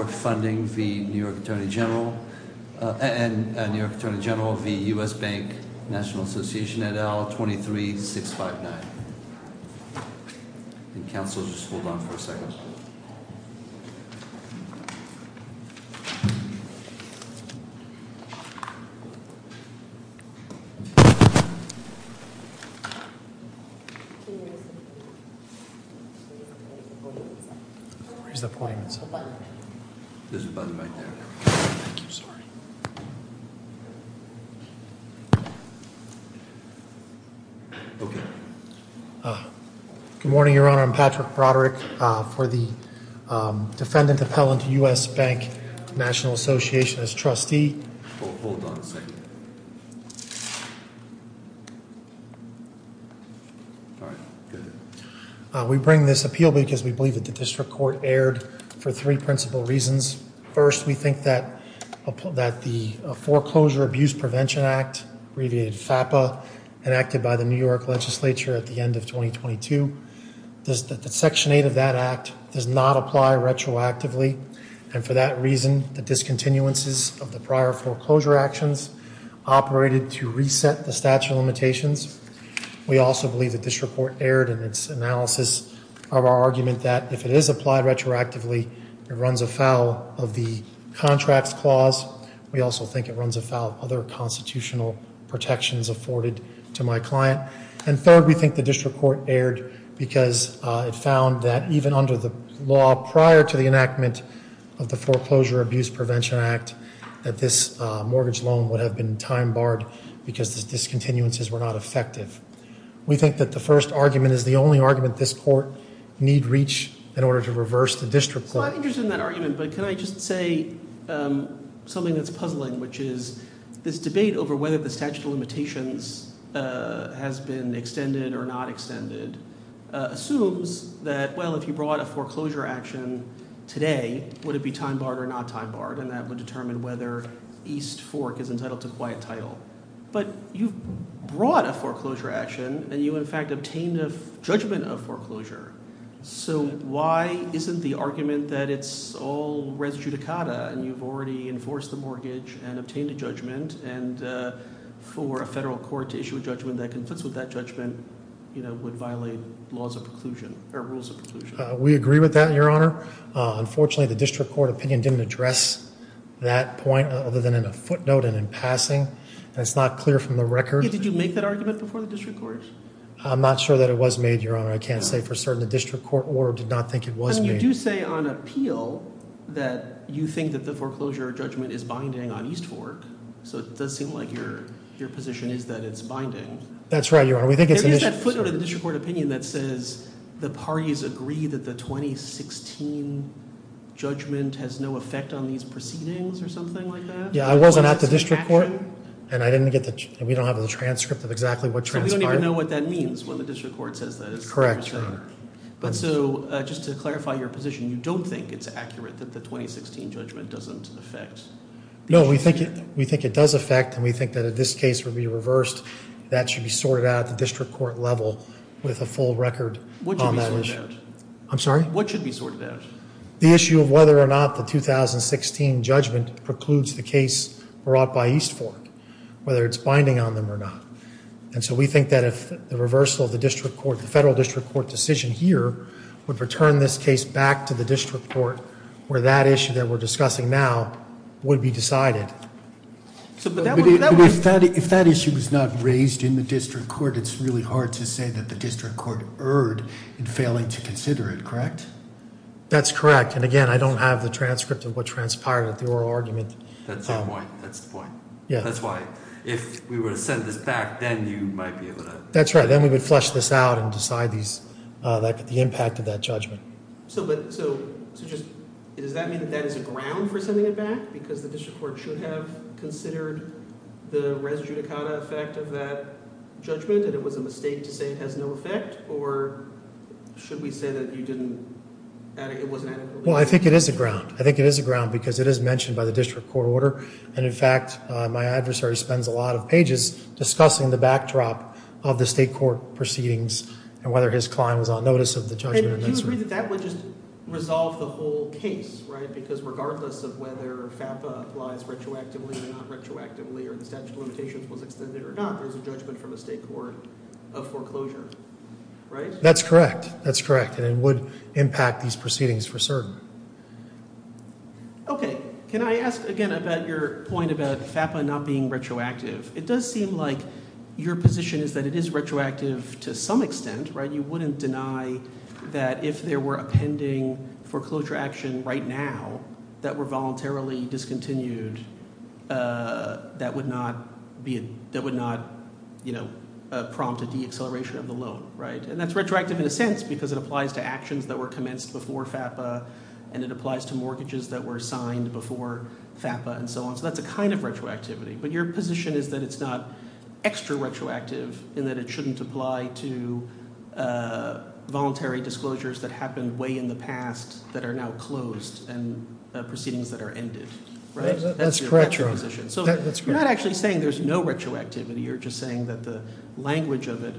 funding v. New York Attorney General uh, and uh, New York Attorney General v. U.S. Bank National Association et al. 23659. And counsel, just hold on for a second. Where's the podium? There's a button right there. Thank you, sorry. Okay. Good morning, Your Honor. I'm Patrick Broderick uh, for the um, Defendant Appellant U.S. Bank National Association as trustee. Hold on a second. All right, go ahead. Uh, we bring this appeal because we believe that the district court erred for three principal reasons. First, we think that the uh, Foreclosure Abuse Prevention Act, abbreviated FAPA, enacted by the New York legislature at the end of 2022, that Section 8 of that act does not apply retroactively. And for that reason, the discontinuances of the prior foreclosure actions operated to reset the statute of limitations. We also believe the district court erred in its analysis of our argument that if it is applied retroactively, it runs afoul of the Contracts Clause. We also think it runs afoul of other constitutional protections afforded to my client. And third, we think the district court erred because uh, it found that even under the law prior to the enactment of the Foreclosure Abuse Prevention Act, that this uh, mortgage loan would have been time barred because the discontinuances were not effective. We think that the first argument is the only argument this court need reach in order to reverse the district court. I'm interested in that argument, but can I just say um, something that's puzzling, which is this debate over whether the statute of limitations uh, has been extended or not extended Uh, assumes that, well, if you brought a foreclosure action today, would it be time barred or not time barred? And that would determine whether East Fork is entitled to quiet title. But you brought a foreclosure action, and you, in fact, obtained a judgment of foreclosure. So why isn't the argument that it's all res judicata, and you've already enforced the mortgage and obtained a judgment, and uh, for a federal court to issue a judgment that conflicts with that judgment would violate laws of preclusion or rules of preclusion? Uh, we agree with that, Your Honor. Uh, unfortunately, the district court opinion didn't address that point uh, other than in a footnote and in passing. And it's not clear from the record. Did you make that argument before the district court? I'm not sure that it was made, Your Honor. I can't say for certain. The district court order did not think it was made. And you do say on appeal that you think that the foreclosure judgment is binding on East Fork. So it does seem like your position is that it's binding. That's right, Your Honor. We think it's an issue. There is that footnote in the district court opinion that says the parties agree that the 2016 judgment has no effect on these proceedings or something like that? Yeah, I wasn't at the district court, and I didn't get the – we don't have the transcript of exactly what transpired. So we don't even know what that means when the district court says that. Correct, Your Honor. But so uh, just to clarify your position, you don't think it's accurate that the 2016 judgment doesn't affect? No, we think it does affect, and we think that this case would be reversed, that should be sorted out at the district court level with a full record on that issue. I'm sorry? What should be sorted out? The issue of whether or not the 2016 judgment precludes the case brought by East Fork, whether it's binding on them or not. And so we think that if the reversal of the district court, the federal district court decision here would return this case back to the district court where that issue that we're discussing now would be decided. But if that issue was not raised in the district court, it's really hard to say that the district court erred in failing to consider it, correct? That's correct. And again, I don't have the transcript of what transpired at the oral argument. That's the um, point. That's the point. Yeah. That's why if we were to send this back, then you might be able to. That's right. Then we would flesh this out and decide uh, the impact of that judgment. So just does that mean that that is a ground for sending it back because the district court should have considered the res judicata effect of that judgment and it was a mistake to say it has no effect? Or should we say that you didn't – it wasn't adequately – Well, I think it is a ground. I think it is a ground because it is mentioned by the district court order. And, in fact, uh, my adversary spends a lot of pages discussing the backdrop of the state court proceedings and whether his client was on notice of the judgment. And do you agree that that would just resolve the whole case, right? Because regardless of whether FAPA applies retroactively or not retroactively, or the statute of limitations was extended or not, there's a judgment from a state court of foreclosure, right? That's correct. That's correct. And it would impact these proceedings for certain. Okay. Can I ask again about your point about FAPA not being retroactive? It does seem like your position is that it is retroactive to some extent, right? You wouldn't deny that if there were a pending foreclosure action right now that were voluntarily discontinued, uh, that would not uh, prompt a deacceleration of the loan, right? And that's retroactive in a sense because it applies to actions that were commenced before FAPA, and it applies to mortgages that were signed before FAPA and so on. So that's a kind of retroactivity. But your position is that it's not extra retroactive in that it shouldn't apply to uh, voluntary disclosures that happened way in the past that are now closed and proceedings that are ended, right? That's correct, Your Honor. That's your position. So you're not actually saying there's no retroactivity. You're just saying that the language of it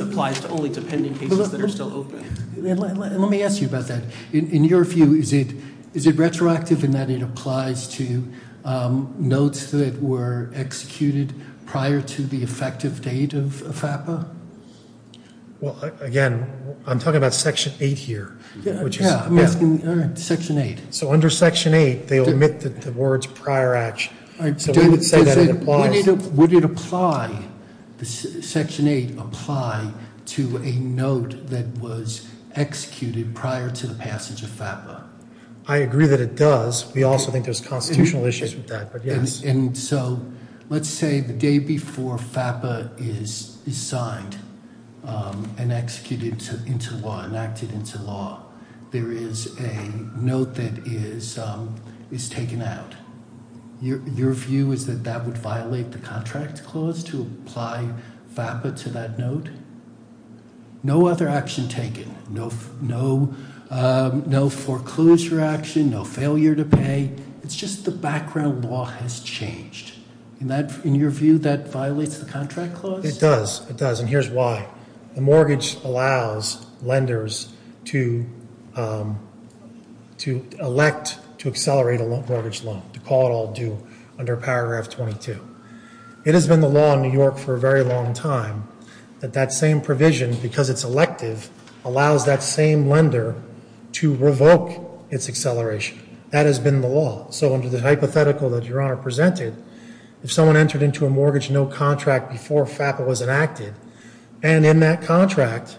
applies only to pending cases that are still open. Let let me ask you about that. In your view, is it retroactive in that it applies to um, notes that were executed prior to the effective date of FAPA? Well, again, I'm talking about Section 8 here, which is- Yeah, I'm asking, Section 8. So under Section 8, they omit the words prior action. So we would say that it applies. Would it apply, Section 8 apply to a note that was executed prior to the passage of FAPA? I agree that it does. We also think there's constitutional issues with that, but yes. And so let's say the day before FAPA is signed Um, and executed into law, enacted into law, there is a note that is um, taken out. Your view is that that would violate the contract clause to apply FAPA to that note? No other action taken, no um, foreclosure action, no failure to pay. It's just the background law has changed. In your view, that violates the contract clause? It does, it does, and here's why. The mortgage allows lenders to um, elect to accelerate a mortgage loan, to call it all due under Paragraph 22. It has been the law in New York for a very long time that that same provision, because it's elective, allows that same lender to revoke its acceleration. That has been the law. So under the hypothetical that Your Honor presented, if someone entered into a mortgage no contract before FAPA was enacted, and in that contract,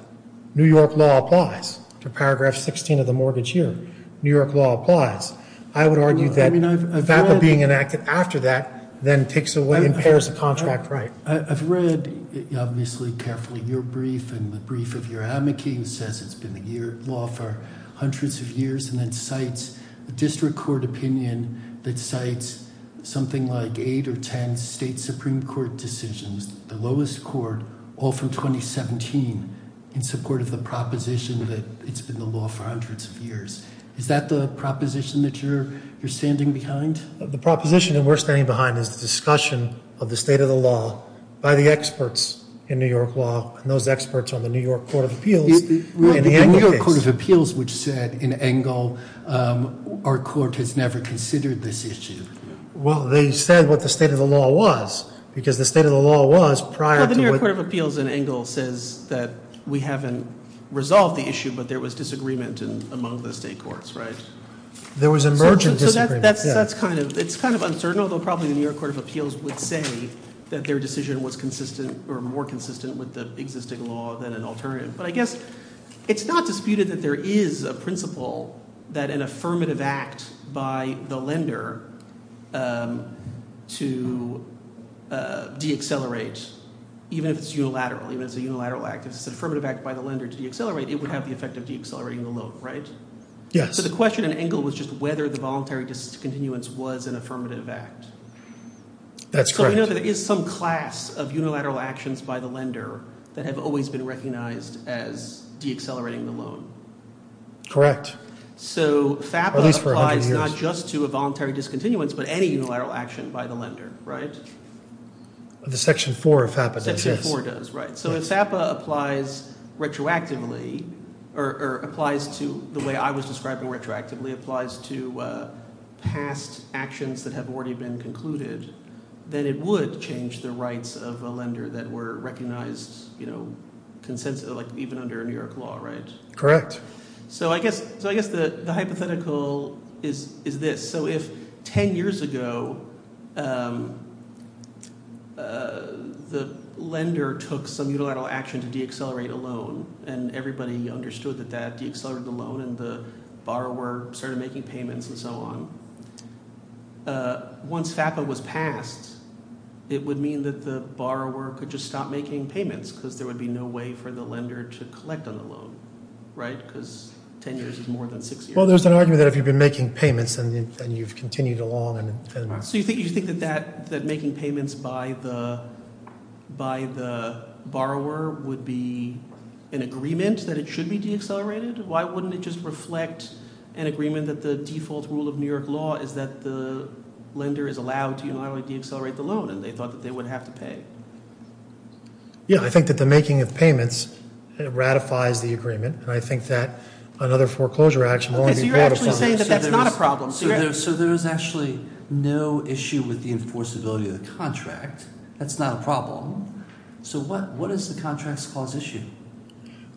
New York law applies to Paragraph 16 of the mortgage here. New York law applies. I would argue that FAPA being enacted after that then takes away, impairs the contract right. I've read, obviously, carefully your brief and the brief of your amici who says it's been the law for hundreds of years and then cites a district court opinion that cites something like eight or ten state Supreme Court decisions, the lowest court, all from 2017, in support of the proposition that it's been the law for hundreds of years. Is that the proposition that you're standing behind? The proposition that we're standing behind is the discussion of the state of the law by the experts in New York law, and those experts on the New York Court of Appeals the The New York. Court of Appeals, which said in Engel, um, our court has never considered this issue. Well, they said what the state of the law was, because the state of the law was prior Well, to the New York Court of Appeals in Engel says that we haven't resolved the issue, but there was disagreement among the state courts, right? There was emergent So disagreement. that's, yeah. that's kind of, it's kind of uncertain, although probably the New York Court of Appeals would say that their decision was consistent or more consistent with the existing law than an alternative. But I guess it's not disputed that there is a principle that an affirmative act by the lender um, to Uh, deaccelerate, even if it's unilateral, even if it's a unilateral act, if it's an affirmative act by the lender to deaccelerate, it would have the effect of deaccelerating the loan, right? Yes. So the question in Engel was just whether the voluntary discontinuance was an affirmative act. That's correct. So we know that there is some class of unilateral actions by the lender that have always been recognized as deaccelerating the loan. Correct. So FAPA least for 100 applies not just to a voluntary discontinuance, but any unilateral action by the lender, right? The Section 4 of FAPA does, Section 4 does, right. So if FAPA applies retroactively, or, applies to the way I was describing retroactively, applies to uh, past actions that have already been concluded, then it would change the rights of a lender that were recognized, you know, consensus, like even under New York law, right? Correct. So I guess so. I guess the, the hypothetical is is this. So if ten years ago, um, the lender took some unilateral action to deaccelerate a loan, and everybody understood that that deaccelerated the loan, and the borrower started making payments and so on. Uh, once FAPA was passed, it would mean that the borrower could just stop making payments because there would be no way for the lender to collect on the loan, right? Because 10 years is more than six years. Well, there's an argument that if you've been making payments and, you- and you've continued along So you think you think that, making payments by the by the borrower would be an agreement that it should be deaccelerated? Why wouldn't it just reflect an agreement that the default rule of New York law is that the lender is allowed to unilaterally deaccelerate the loan, and they thought that they would have to pay? Yeah, I think that the making of payments ratifies the agreement, and I think that another foreclosure action will Okay, only so be you're actually saying that that's not a problem. So So you're- there, so there is actually no issue with the enforceability of the contract. That's not a problem. So what, what is the contracts clause issue?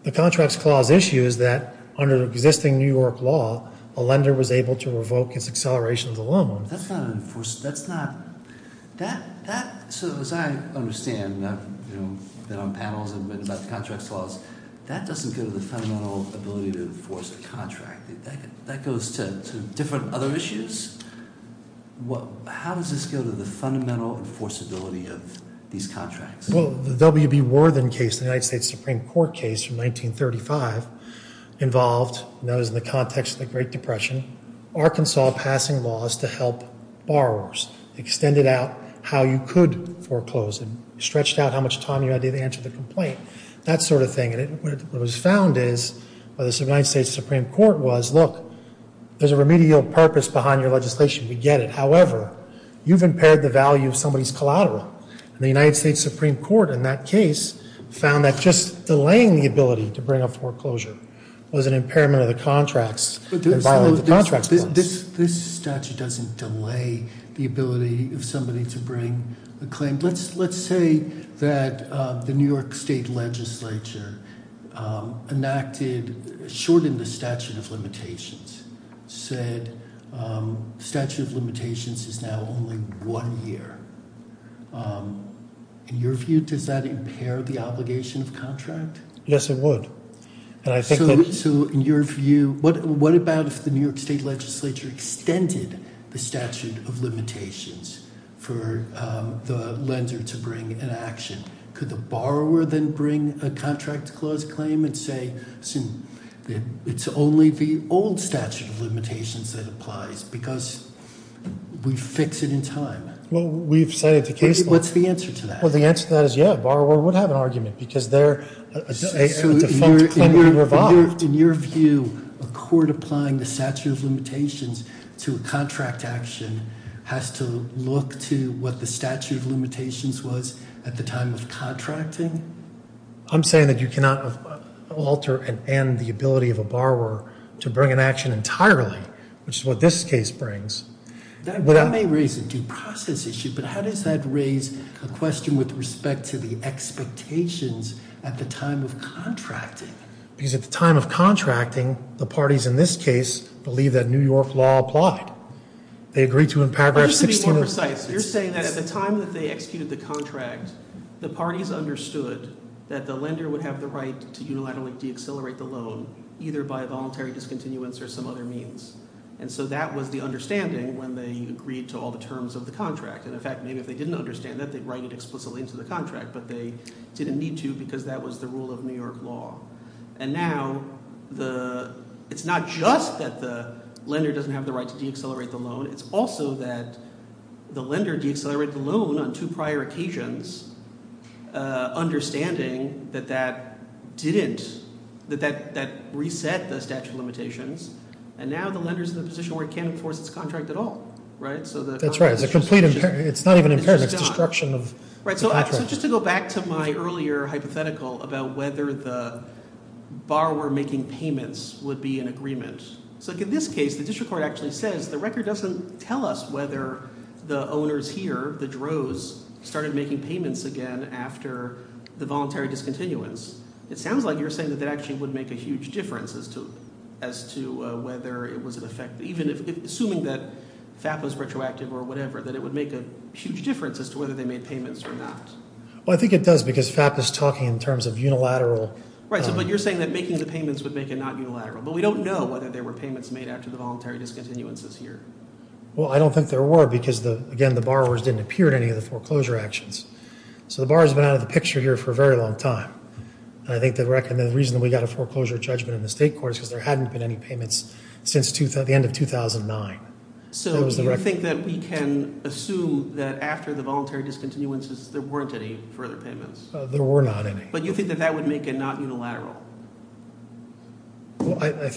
The contracts clause issue is that under existing New York law, a lender was able to revoke its acceleration of the loan. That's not an enforce, that's not, that, that, so as I understand, and I've, you know, been on panels and been about the contracts clause, that doesn't go to the fundamental ability to enforce the contract. That, goes to, to different other issues. How does this go to the fundamental enforceability of these contracts? Well, the W.B. Worthen case, the United States Supreme Court case from 1935, involved, and that was in the context of the Great Depression, Arkansas passing laws to help borrowers, extended out how you could foreclose and stretched out how much time you had to answer the complaint, that sort of thing. And what, was found is, by the United States Supreme Court was, look, there's a remedial purpose behind your legislation. We get it. However, you've impaired the value of somebody's collateral. And the United States Supreme Court in that case found that just delaying the ability to bring a foreclosure was an impairment of the contracts and violated the contracts this- clause. This, this statute doesn't delay the ability of somebody to bring a claim. Let's, let's say that uh, the New York State Legislature um, enacted, shortened the statute of limitations, said um, statute of limitations is now only one year. Um, In your view, does that impair the obligation of contract? Yes, it would. And I think So, that, so in your view, what, what about if the New York State Legislature extended the statute of limitations for um, the lender to bring an action? Could the borrower then bring a contract clause claim and say, it's only the old statute of limitations that applies because we fix it in time? well, we've cited the case law. What's the answer to that? Well, the answer to that is yeah, borrower would have an argument because they're a, a, a So in your- defunct claim be your- in your- revived. In your view, a court applying the statute of limitations to a contract action has to look to what the statute of limitations was at the time of contracting? I'm saying that you cannot alter and end the ability of a borrower to bring an action entirely, which is what this case brings. That that may raise a due process issue, but how does that raise a question with respect to the expectations at the time of contracting? Because at the time of contracting, the parties in this case believe that New York law applied. They agreed to in paragraph just to be more precise, you're saying that at the time that they executed the contract, the parties understood that the lender would have the right to unilaterally deaccelerate the loan, either by voluntary discontinuance or some other means. And so that was the understanding when they agreed to all the terms of the contract. And in fact, maybe if they didn't understand that, they'd write it explicitly into the contract, but they didn't need to because that was the rule of New York law. And now, the, it's not just that the lender doesn't have the right to deaccelerate the loan, it's also that the lender deaccelerated the loan on two prior occasions, uh, understanding that that didn't, that, that that reset the statute of limitations, and now the lender's in the position where it can't enforce its contract at all, right? So the That's right. It's a complete impairment. It's not even impairment, just destruction of Right, the so, I- so just to go back to my earlier hypothetical about whether the borrower making payments would be an agreement. So in this case, the district court actually says the record doesn't tell us whether the owners here, the Droz, started making payments again after the voluntary discontinuance. It sounds like you're saying that that actually would make a huge difference as to uh, whether it was an effect, even assuming that FAPA is retroactive or whatever, that it would make a huge difference as to whether they made payments or not. Well, I think it does because FAP is talking in terms of unilateral. Right. So, but um, you're saying that making the payments would make it not unilateral, but we don't know whether there were payments made after the voluntary discontinuances here. Well, I don't think there were because again the borrowers didn't appear in any of the foreclosure actions. So the borrower's been out of the picture here for a very long time. And I think the, rec- and the reason that we got a foreclosure judgment in the state court is because there hadn't been any payments since the end of 2009. So the you think that we can assume that after the voluntary discontinuances, there weren't any further payments? Uh, there were not any. But you think that that would make it not unilateral? Well, I, I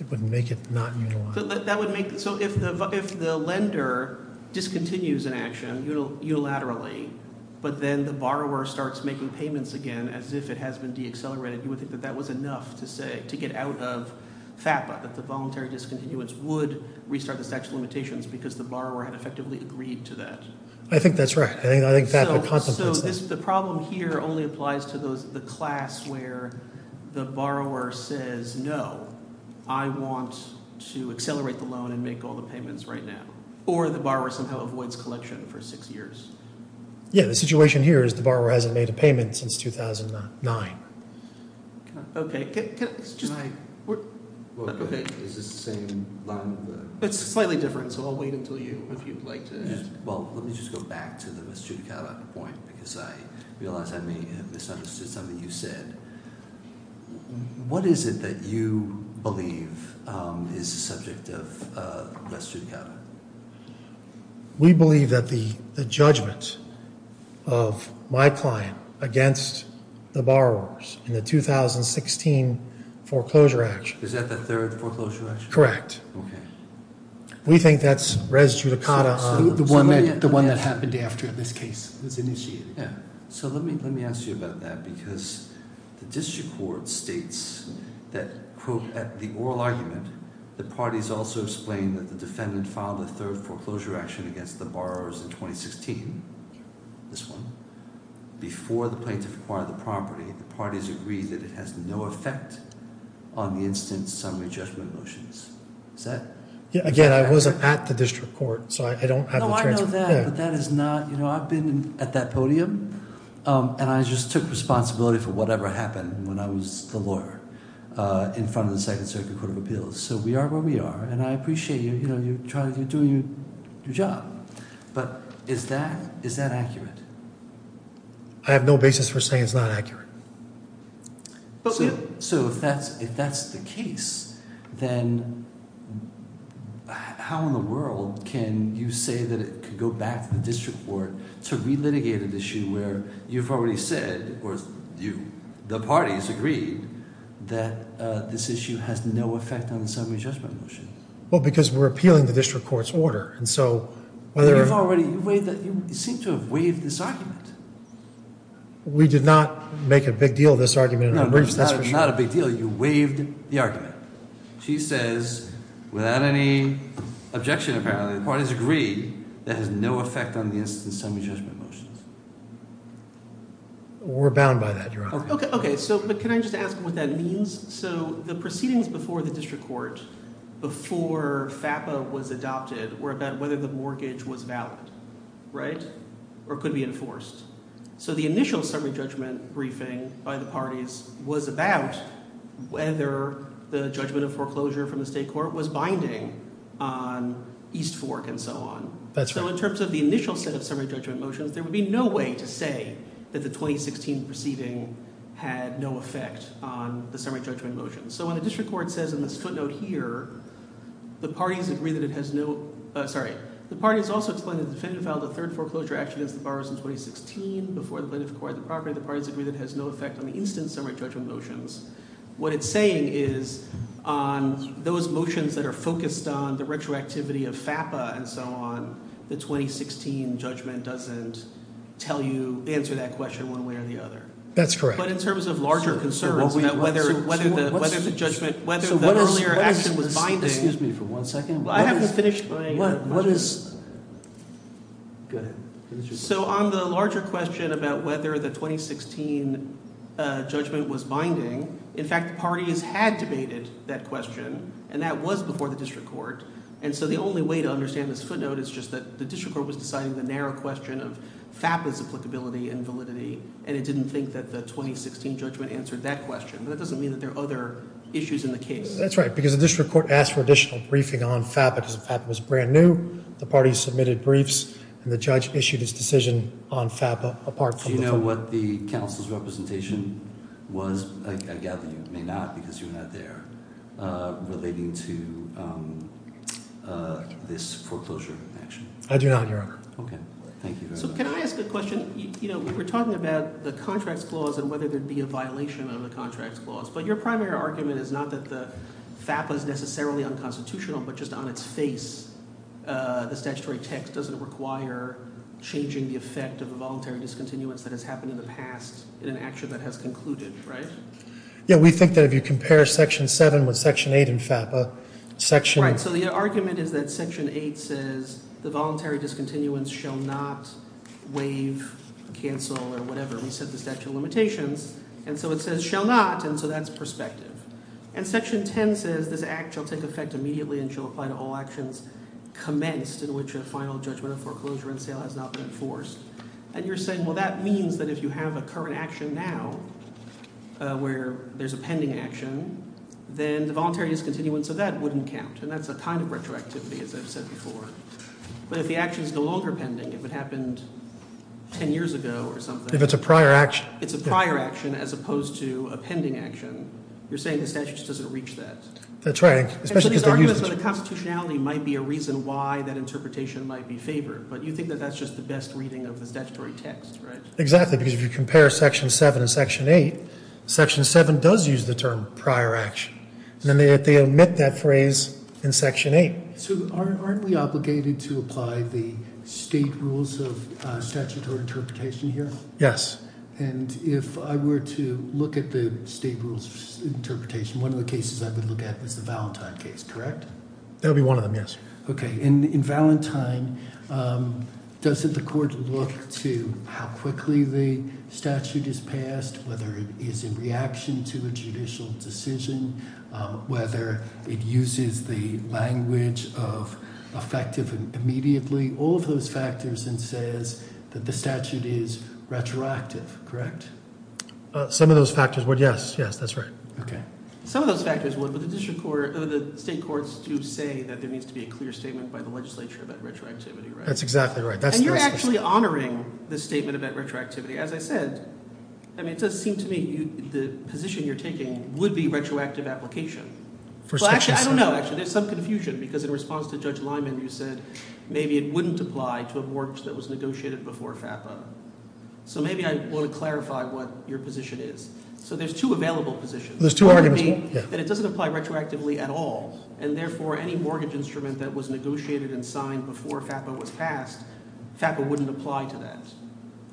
it would make it not unilateral. that, that would make, so if the, if the lender discontinues an action unilaterally, but then the borrower starts making payments again as if it has been deaccelerated, you would think that that was enough to say, to get out of FAPA, that the voluntary discontinuance would restart the statute of limitations because the borrower had effectively agreed to that. I think that's right. I think I think FAPA So, so contemplates this, that. the problem here only applies to those, the class where the borrower says, no, I want to accelerate the loan and make all the payments right now. Or the borrower somehow avoids collection for six years. Yeah, the situation here is the borrower hasn't made a payment since 2009. Okay, can, can, it's just, Can I- Okay. Is this the same line of the? it's slightly different, so I'll wait until you, if you'd like to. Well, let me just go back to the res judicata point, because I realize I may have misunderstood something you said. What is it that you believe um, is the subject of uh, res judicata? We believe that the, the judgment of my client against the borrowers in the 2016 foreclosure action, Is that the third foreclosure action? correct. Okay. We think that's res judicata on, The one that, the let one me that ask- happened after this case was initiated. Yeah, so let me, let me ask you about that, because the district court states that, quote, "At the oral argument, the parties also explained that the defendant filed a third foreclosure action against the borrowers in 2016, this one. Before the plaintiff acquired the property, the parties agreed that it has no effect on the instant summary judgment motions." Is that? Yeah, again, I wasn't at the district court, so I don't have the No, I know that, but that is not, you know, I've been at that podium, um, and I just took responsibility for whatever happened when I was the lawyer uh, in front of the Second Circuit Court of Appeals. So we are where we are, and I appreciate you, you know, you're trying, you're doing your, your job. But is that, is that accurate? I have no basis for saying it's not accurate. So, if that's, if that's the case, then how in the world can you say that it could go back to the district court to relitigate an issue where you've already said, or you, the parties agreed, that uh, this issue has no effect on the summary judgment motion? Well, because we're appealing the district court's order, and so whether- You've already, you waived that, you seem to have waived this argument. We did not make a big deal of this argument in our no, briefs, that's not, for not a big deal. You waived the argument. She says, without any objection apparently, the parties agree that has no effect on the instant summary judgment motions. We're bound by that, Your Honor. Okay, okay, so, but can I just ask what that means? So the proceedings before the district court, before FAPA was adopted, were about whether the mortgage was valid, right? Or could be enforced. So the initial summary judgment briefing by the parties was about whether the judgment of foreclosure from the state court was binding on East Fork and so on. That's right. So in terms of the initial set of summary judgment motions, there would be no way to say that the 2016 proceeding had no effect on the summary judgment motion. So when the district court says in this footnote here, the parties agree that it has no, uh, sorry, the parties also explain that the defendant filed a third foreclosure action against the borrowers in 2016 before the plaintiff acquired the property. The parties agree that it has no effect on the instant summary judgment motions. What it's saying is on those motions that are focused on the retroactivity of FAPA and so on, the 2016 judgment doesn't tell you, answer that question one way or the other. That's correct. But in terms of larger So- so concerns what we- about whether, so- so whether the, what's- whether the judgment, whether So the earlier action was binding. Excuse me for one second. Well, I haven't finished my. What, what question. is? Go ahead. So on the larger question about whether the 2016 uh, judgment was binding, in fact, the parties had debated that question, and that was before the district court. And so the only way to understand this footnote is just that the district court was deciding the narrow question of FAPA's applicability and validity, and it didn't think that the 2016 judgment answered that question. But that doesn't mean that there are other issues in the case. That's right, because the district court asked for additional briefing on FAPA, because FAPA was brand new. The parties submitted briefs, and the judge issued his decision on FAPA apart from. Do you know what the counsel's representation was? I, I gather you may not because you were not there, uh, relating to um, uh, this foreclosure action. I do not, Your Honor. Okay, thank you very much. So can I ask a question? You, you know, we're talking about the contracts clause and whether there'd be a violation of the contracts clause, but your primary argument is not that the FAPA is necessarily unconstitutional, but just on its face, uh, the statutory text doesn't require changing the effect of a voluntary discontinuance that has happened in the past in an action that has concluded, right? Yeah, we think that if you compare Section 7 with Section 8 in FAPA, Section... Right, so the argument is that Section 8 says the voluntary discontinuance shall not waive, cancel, or whatever. We said the statute of limitations, and so it says shall not, and so that's perspective. And Section 10 says this act shall take effect immediately and shall apply to all actions commenced in which a final judgment of foreclosure and sale has not been enforced. And you're saying, well, that means that if you have a current action now, uh, where there's a pending action, then the voluntary discontinuance of that wouldn't count. And that's a kind of retroactivity, as I've said before. But if the action is no longer pending, if it happened 10 years ago or something, If it's a prior action. it's a prior action as opposed to a pending action, you're saying the statute just doesn't reach that. That's right, And so especially these because they use arguments about the constitutionality might be a reason why that interpretation might be favored, but you think that that's just the best reading of the statutory text, right? Exactly, because if you compare Section 7 and Section 8, Section 7 does use the term prior action. And then they, they omit that phrase in Section 8. So aren't, we obligated to apply the state rules of uh, statutory interpretation here? Yes. And if I were to look at the state rules of interpretation, one of the cases I would look at was the Valentine case, correct? That would be one of them, yes. Okay, in, in Valentine, um, doesn't the court look to how quickly the statute is passed, whether it is in reaction to a judicial decision, um, whether it uses the language of effective immediately, all of those factors, and says that the statute is retroactive, correct? Uh, Some of those factors would, yes, yes, that's right. Okay. Some of those factors would, but the district court, uh, the state courts do say that there needs to be a clear statement by the legislature about retroactivity, right? That's exactly right. And you're actually honoring this statement about retroactivity. As I said, I mean, it does seem to me the position you're taking would be retroactive application. For well, actually, I don't know. Actually, there's some confusion because in response to Judge Liman, you said maybe it wouldn't apply to a mortgage that was negotiated before FAPA. So maybe I want to clarify what your position is. So there's two available positions. There's two One would arguments, be. That it doesn't apply retroactively at all, and therefore any mortgage instrument that was negotiated and signed before FAPA was passed, FAPA wouldn't apply to that.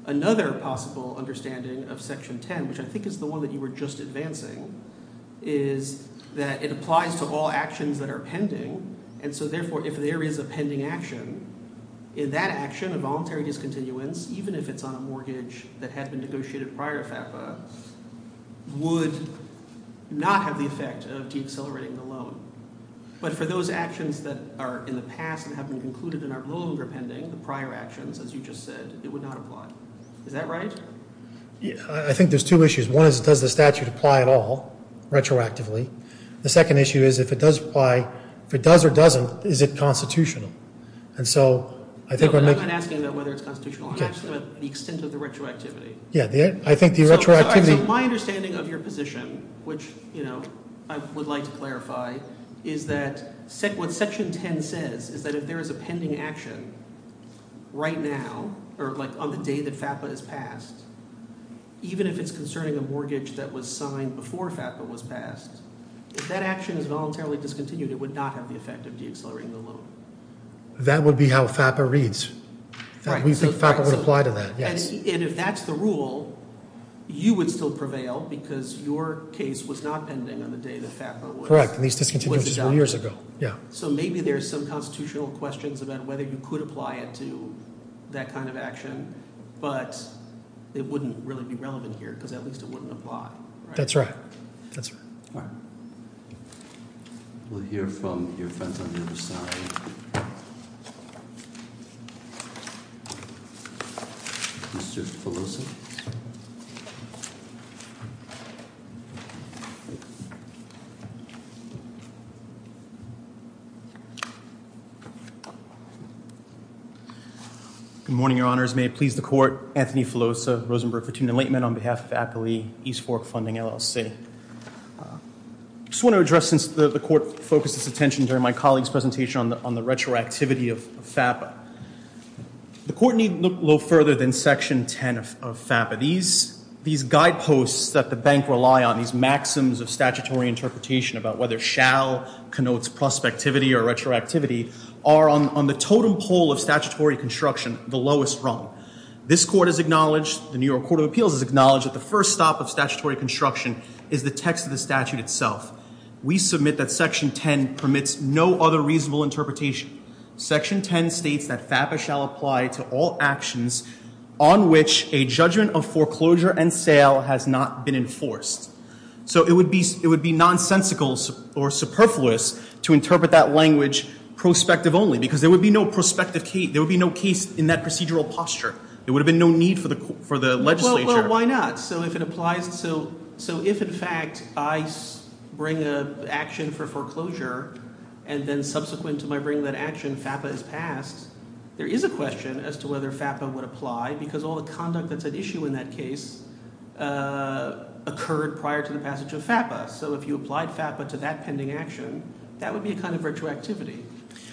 Another possible understanding of Section 10, which I think is the one that you were just advancing, is that it applies to all actions that are pending, and so therefore if there is a pending action, in that action, a voluntary discontinuance, even if it's on a mortgage that had been negotiated prior to FAPA, would not have the effect of deaccelerating the loan. But for those actions that are in the past and have been concluded and are no longer pending, the prior actions, as you just said, it would not apply. Is that right? I think there's two issues. One is, does the statute apply at all, retroactively? The second issue is, if it does apply, if it does or doesn't, is it constitutional? And so, I think we're I'm not asking about whether it's constitutional. I'm asking about the extent of the retroactivity. yeah, I think the So- so, all right, So retroactivity, my understanding of your position, which, you know, I would like to clarify, is that what section ten says is that if there is a pending action right now, or like on the day that FAPA is passed, even if it's concerning a mortgage that was signed before FAPA was passed, if that action is voluntarily discontinued, it would not have the effect of deaccelerating the loan. That would be how FAPA reads. We think FAPA would apply to that, yes. And, and if that's the rule, you would still prevail because your case was not pending on the day that FAPA was. Correct, and these was discontinuances were years ago, yeah. So maybe there's some constitutional questions about whether you could apply it to that kind of action, but it wouldn't really be relevant here because at least it wouldn't apply. That's right, that's right. All right. We'll hear from your friends on the other side. Mr. Filosa? Good morning, Your Honors. May it please the Court, Anthony Filosa, Rosenberg, Fortuna Laitman, on behalf of Appellee East Fork Funding LLC. Uh, Just want to address, since the, Court focused its attention during my colleague's presentation on the, retroactivity of FAPA. The Court need look no further than Section 10 of, FAPA. These, guideposts that the bank rely on, these maxims of statutory interpretation about whether shall connotes prospectivity or retroactivity, are on, on the totem pole of statutory construction, the lowest rung. This Court has acknowledged, the New York Court of Appeals has acknowledged, that the first stop of statutory construction is the text of the statute itself. We submit that Section 10 permits no other reasonable interpretation. Section 10 states that FAPA shall apply to all actions on which a judgment of foreclosure and sale has not been enforced. So it would be, it would be nonsensical or superfluous to interpret that language prospective only, because there would be no prospective case, there would be no case in that procedural posture. There would have been no need for the, for the legislature. Well, why not? So if it applies, so, so if in fact I bring a action for foreclosure, and then subsequent to my bringing that action, FAPA is passed, there is a question as to whether FAPA would apply, because all the conduct that's at issue in that case uh, occurred prior to the passage of FAPA. So if you applied FAPA to that pending action, that would be a kind of retroactivity,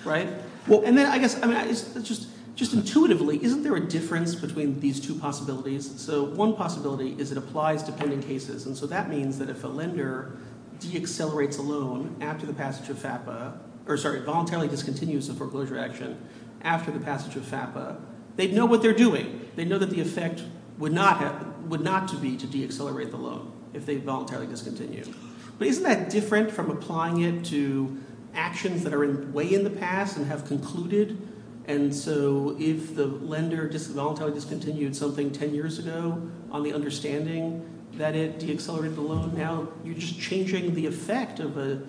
right? Well, and then I guess, I mean, it's it's just, just intuitively, isn't there a difference between these two possibilities? So one possibility is it applies to pending cases, and so that means that if a lender deaccelerates a loan after the passage of FAPA, or sorry, voluntarily discontinues the foreclosure action after the passage of FAPA, they'd know what they're doing. They know that the effect would not be to deaccelerate the loan if they voluntarily discontinue. But isn't that different from applying it to actions that are way in the past and have concluded? And so if the lender voluntarily discontinued something 10 years ago on the understanding that it deaccelerated the loan, now you're just changing the effect of a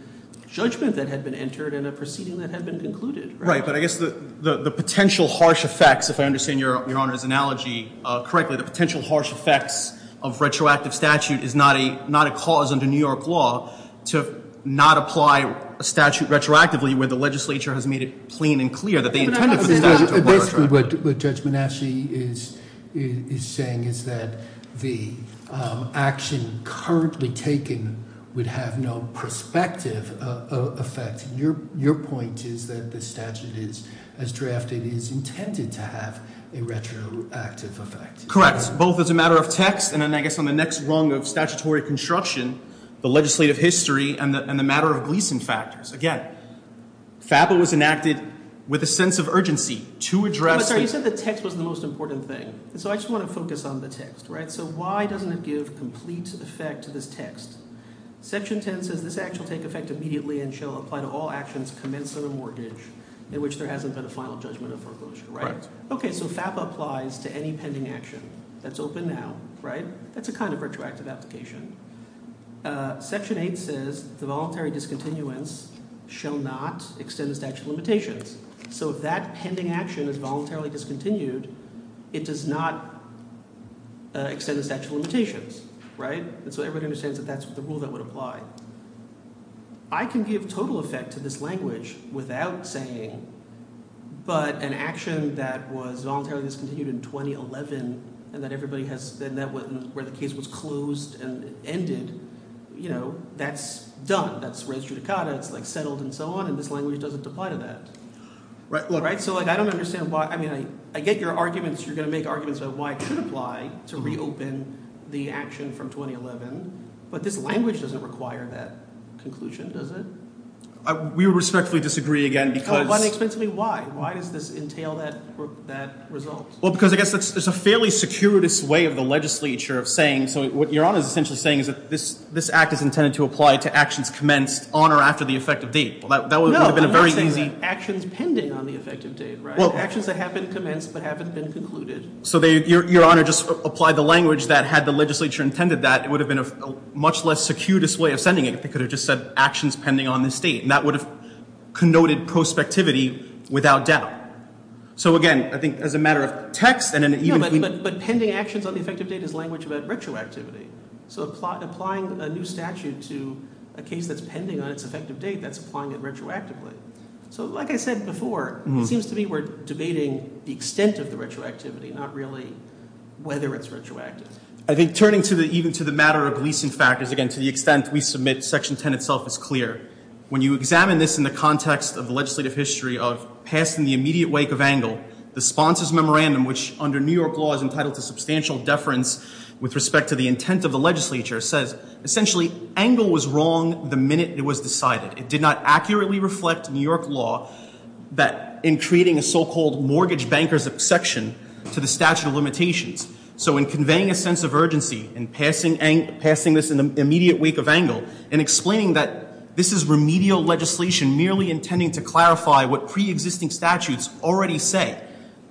judgment that had been entered and a proceeding that had been concluded, right? Right, but I guess the, the, the potential harsh effects, if I understand your, your Honor's analogy uh, correctly, the potential harsh effects of retroactive statute is not a, not a cause under New York law to not apply a statute retroactively where the legislature has made it plain and clear that they Yeah, but I'm intended for the statute to apply Basically, retroactively. what, what Judge Menashi is, is, is saying is that the um, action currently taken would have no prospective uh, uh, effect. Your, point is that the statute is, as drafted, is intended to have a retroactive effect. Correct, both as a matter of text and then I guess on the next rung of statutory construction, the legislative history and the, and the matter of Gleason factors. Again, FAPA was enacted with a sense of urgency to address. sorry, you said the text was the most important thing. And so I just want to focus on the text, right? So why doesn't it give complete effect to this text? Section 10 says this act shall take effect immediately and shall apply to all actions commenced on a mortgage in which there hasn't been a final judgment of foreclosure, right? Correct. Okay, so FAPA applies to any pending action that's open now, right? That's a kind of retroactive application. Uh, Section 8 says the voluntary discontinuance shall not extend the statute of limitations. So if that pending action is voluntarily discontinued, it does not uh, extend the statute of limitations, right? And so everybody understands that that's the rule that would apply. I can give total effect to this language without saying, but an action that was voluntarily discontinued in 2011 and that everybody has, and where the case was closed and ended, you know, that's done. That's res judicata. It's like settled and so on. And this language doesn't apply to that. Right, look, Right? So, like, I don't understand why. I mean, I, I get your arguments. You're going to make arguments about why it should apply to mm-hmm. reopen the action from 2011. But this language doesn't require that conclusion, does it? We would respectfully disagree again because, explain to me why? Why does this entail that, that result? well, because I guess that's, there's a fairly circuitous way of the legislature of saying, so what Your Honor is essentially saying is that this, this act is intended to apply to actions commenced on or after the effective date. Well, that, that would No, have been a I'm very not saying easy. that. Actions pending on the effective date, right? Actions that have been commenced but haven't been concluded. So Your, Your Honor just applied the language that had the legislature intended that, it would have been a, much less circuitous way of sending it. If they could have just said actions pending on this date, and that would have connoted prospectivity without doubt. So again, I think as a matter of text and then even. if but, we- but, but pending actions on the effective date is language about retroactivity. So applying a new statute to a case that's pending on its effective date, that's applying it retroactively. So like I said before, Mm-hmm. it seems to me we're debating the extent of the retroactivity, not really whether it's retroactive. I think turning to the, even to the matter of Gleason factors, again, to the extent we submit, Section 10 itself is clear. When you examine this in the context of the legislative history of passed in the immediate wake of Engel, the sponsor's memorandum, which under New York law is entitled to substantial deference with respect to the intent of the legislature, says essentially Engel was wrong the minute it was decided. It did not accurately reflect New York law that in creating a so-called mortgage banker's exception to the statute of limitations. So in conveying a sense of urgency and passing, passing this in the immediate wake of Engel and explaining that this is remedial legislation merely intending to clarify what pre-existing statutes already say,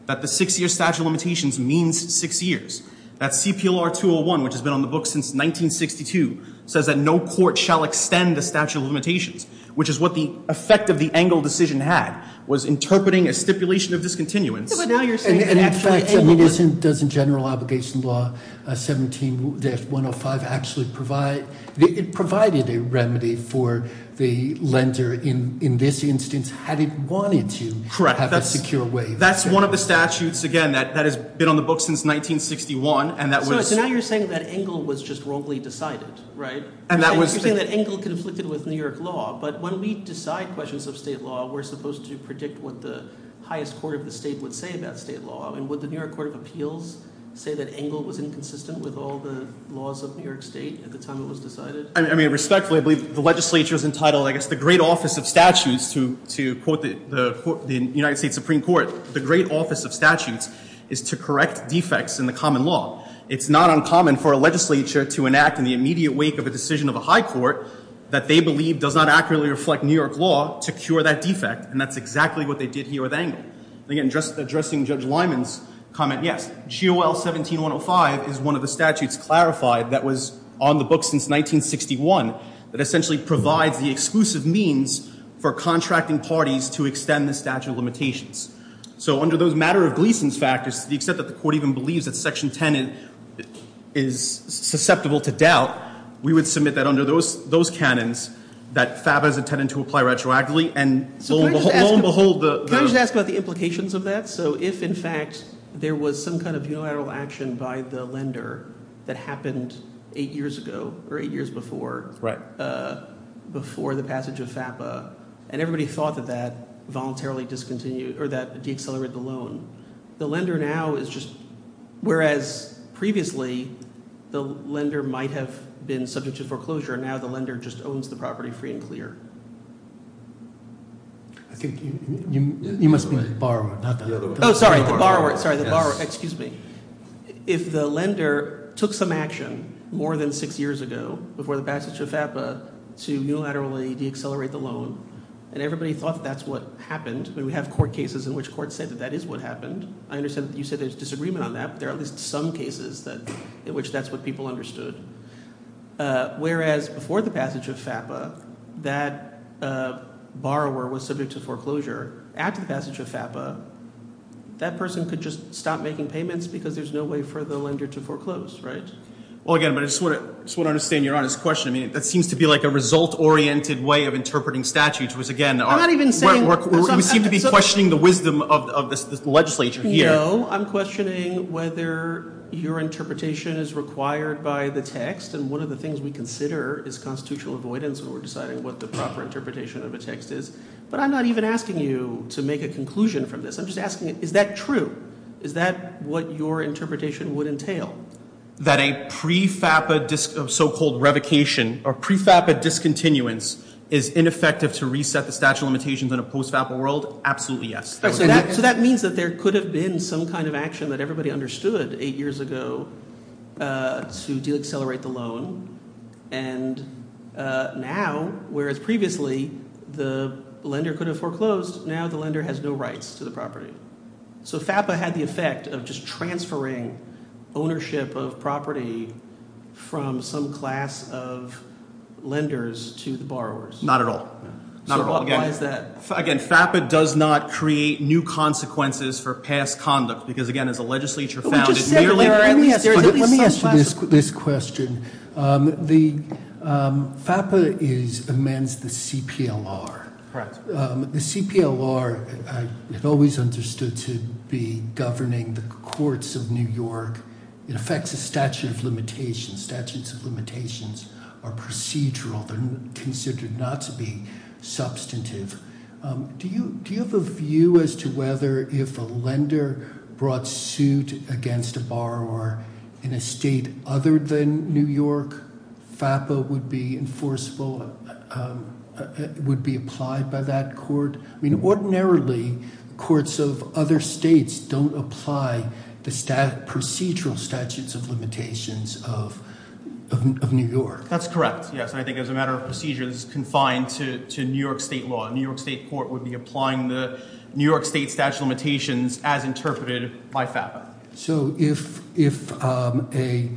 that the six-year statute of limitations means six years. That CPLR 201, which has been on the books since 1962, says that no court shall extend the statute of limitations, which is what the effect of the Engel decision had, was interpreting a stipulation of discontinuance. But now you're saying And, and that in actually fact, I Engel mean, was- isn't, doesn't general obligation law uh, 17-105 actually provide, it provided a remedy for the lender in, in this instance had it wanted to Correct. have a That's- secure waiver? That's one of the statutes, again, that, that has been on the books since 1961, and that So, was. so now you're saying that Engel was just wrongly decided, right? And You're that saying- was You're saying that Engel conflicted with New York law, but when we decide questions of state law, we're supposed to predict what the highest court of the state would say about state law. I mean, would the New York Court of Appeals say that Engel was inconsistent with all the laws of New York State at the time it was decided? I mean- respectfully, I believe the legislature is entitled, I guess, the great office of statutes, to, quote the, United States Supreme Court, the great office of statutes is to correct defects in the common law. It's not uncommon for a legislature to enact in the immediate wake of a decision of a high court that they believe does not accurately reflect New York law to cure that defect, and that's exactly what they did here with Engel. And Again, addressing Judge Liman's comment, yes, GOL 17105 is one of the statutes clarified that was on the books since 1961 that essentially provides the exclusive means for contracting parties to extend the statute of limitations. So under those matter of Gleason's factors, to the extent that the court even believes that Section 10 is, susceptible to doubt, we would submit that under those, those canons, that FAPA is intended to apply retroactively, and lo and can I just behold, lo ask and a- behold, the. Can I just ask about the implications of that? So if, in fact, there was some kind of unilateral action by the lender that happened eight years ago, or eight years before, Right. uh, before the passage of FAPA, and everybody thought that that voluntarily discontinued, or that deaccelerated the loan, the lender now is just, whereas previously, the lender might have been subject to foreclosure, now the lender just owns the property free and clear. I think you, you, you must be the borrower, not the. The other. Oh, sorry, the Borrower. borrower, sorry, the borrower, excuse me. If the lender took some action more than six years ago, before the passage of FAPA, to unilaterally deaccelerate the loan, and everybody thought that that's what happened, and we have court cases in which courts said that that is what happened. I understand that you said there's disagreement on that, but there are at least some cases that, in which that's what people understood. Uh, Whereas before the passage of FAPA, that uh, borrower was subject to foreclosure. After the passage of FAPA, that person could just stop making payments because there's no way for the lender to foreclose, right? Well, again, but I just want to, just want to understand Your Honor's question. I mean, that seems to be like a result-oriented way of interpreting statutes, which again, are- not even saying- we're- we're- so- we seem to be questioning the wisdom of, this legislature here. No, I'm questioning whether your interpretation is required by the text, and one of the things we consider is constitutional avoidance when we're deciding what the proper interpretation of a text is. But I'm not even asking you to make a conclusion from this. I'm just asking, is that true? Is that what your interpretation would entail? that a pre-FAPA uh, so-called revocation or pre-FAPA discontinuance is ineffective to reset the statute of limitations in a post-FAPA world, absolutely yes. So that, means that there could have been some kind of action that everybody understood eight years ago uh, to deaccelerate the loan. And uh, now, whereas previously the lender could have foreclosed, now the lender has no rights to the property. So FAPA had the effect of just transferring ownership of property from some class of lenders to the borrowers. Not at all. Not at all. why- Again, why is that? Again, FAPA does not create new consequences for past conduct, because again, as the legislature found, just it merely... there are at Let me ask there's you- at least Let me some ask you class this, question. Um, The um, FAPA is, amends the CPLR. Correct. Um, The CPLR, I had always understood to be governing the courts of New York. It affects the statute of limitations. Statutes of limitations are procedural. They're considered not to be substantive. Um, Do you, have a view as to whether if a lender brought suit against a borrower in a state other than New York, FAPA would be enforceable, um, uh, uh, would be applied by that court? I mean, ordinarily, courts of other states don't apply the procedural statutes of limitations of, of, New York. That's correct, yes. And I think as a matter of procedure, this is confined to, to New York State law. New York State court would be applying the New York State statute of limitations as interpreted by FAPA. So if, if um, a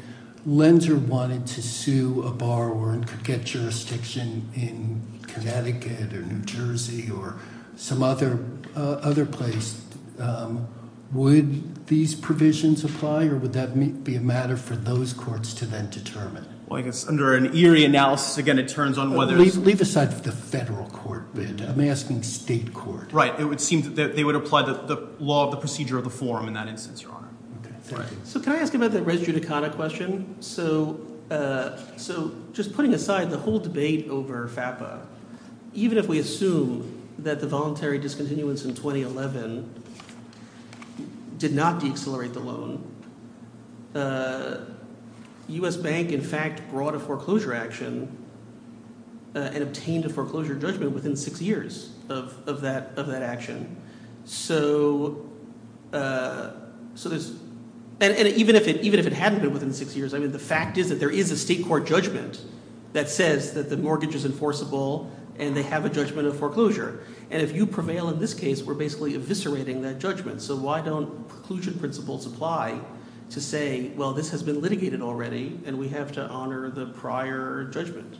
lender wanted to sue a borrower and could get jurisdiction in Connecticut or New Jersey or some other, uh, other place, um, would these provisions apply or would that be a matter for those courts to then determine? Well, I guess under an Erie analysis, again, it turns on whether... Leave, leave aside the federal court bit. I'm asking state court. Right, it would seem that they would apply the, the law of the procedure of the forum in that instance, Your Honor. Okay, thank you. So can I ask about the res judicata question? So, uh, so just putting aside the whole debate over FAPA, even if we assume that the voluntary discontinuance in 2011 did not deaccelerate the loan, uh, U.S. Bank in fact brought a foreclosure action uh, and obtained a foreclosure judgment within six years of, that action. So, uh, there's and, and even if it even if it hadn't been within six years, I mean, the fact is that there is a state court judgment that says that the mortgage is enforceable and they have a judgment of foreclosure. And if you prevail in this case, we're basically eviscerating that judgment. So why don't preclusion principles apply to say, well, this has been litigated already, and we have to honor the prior judgment?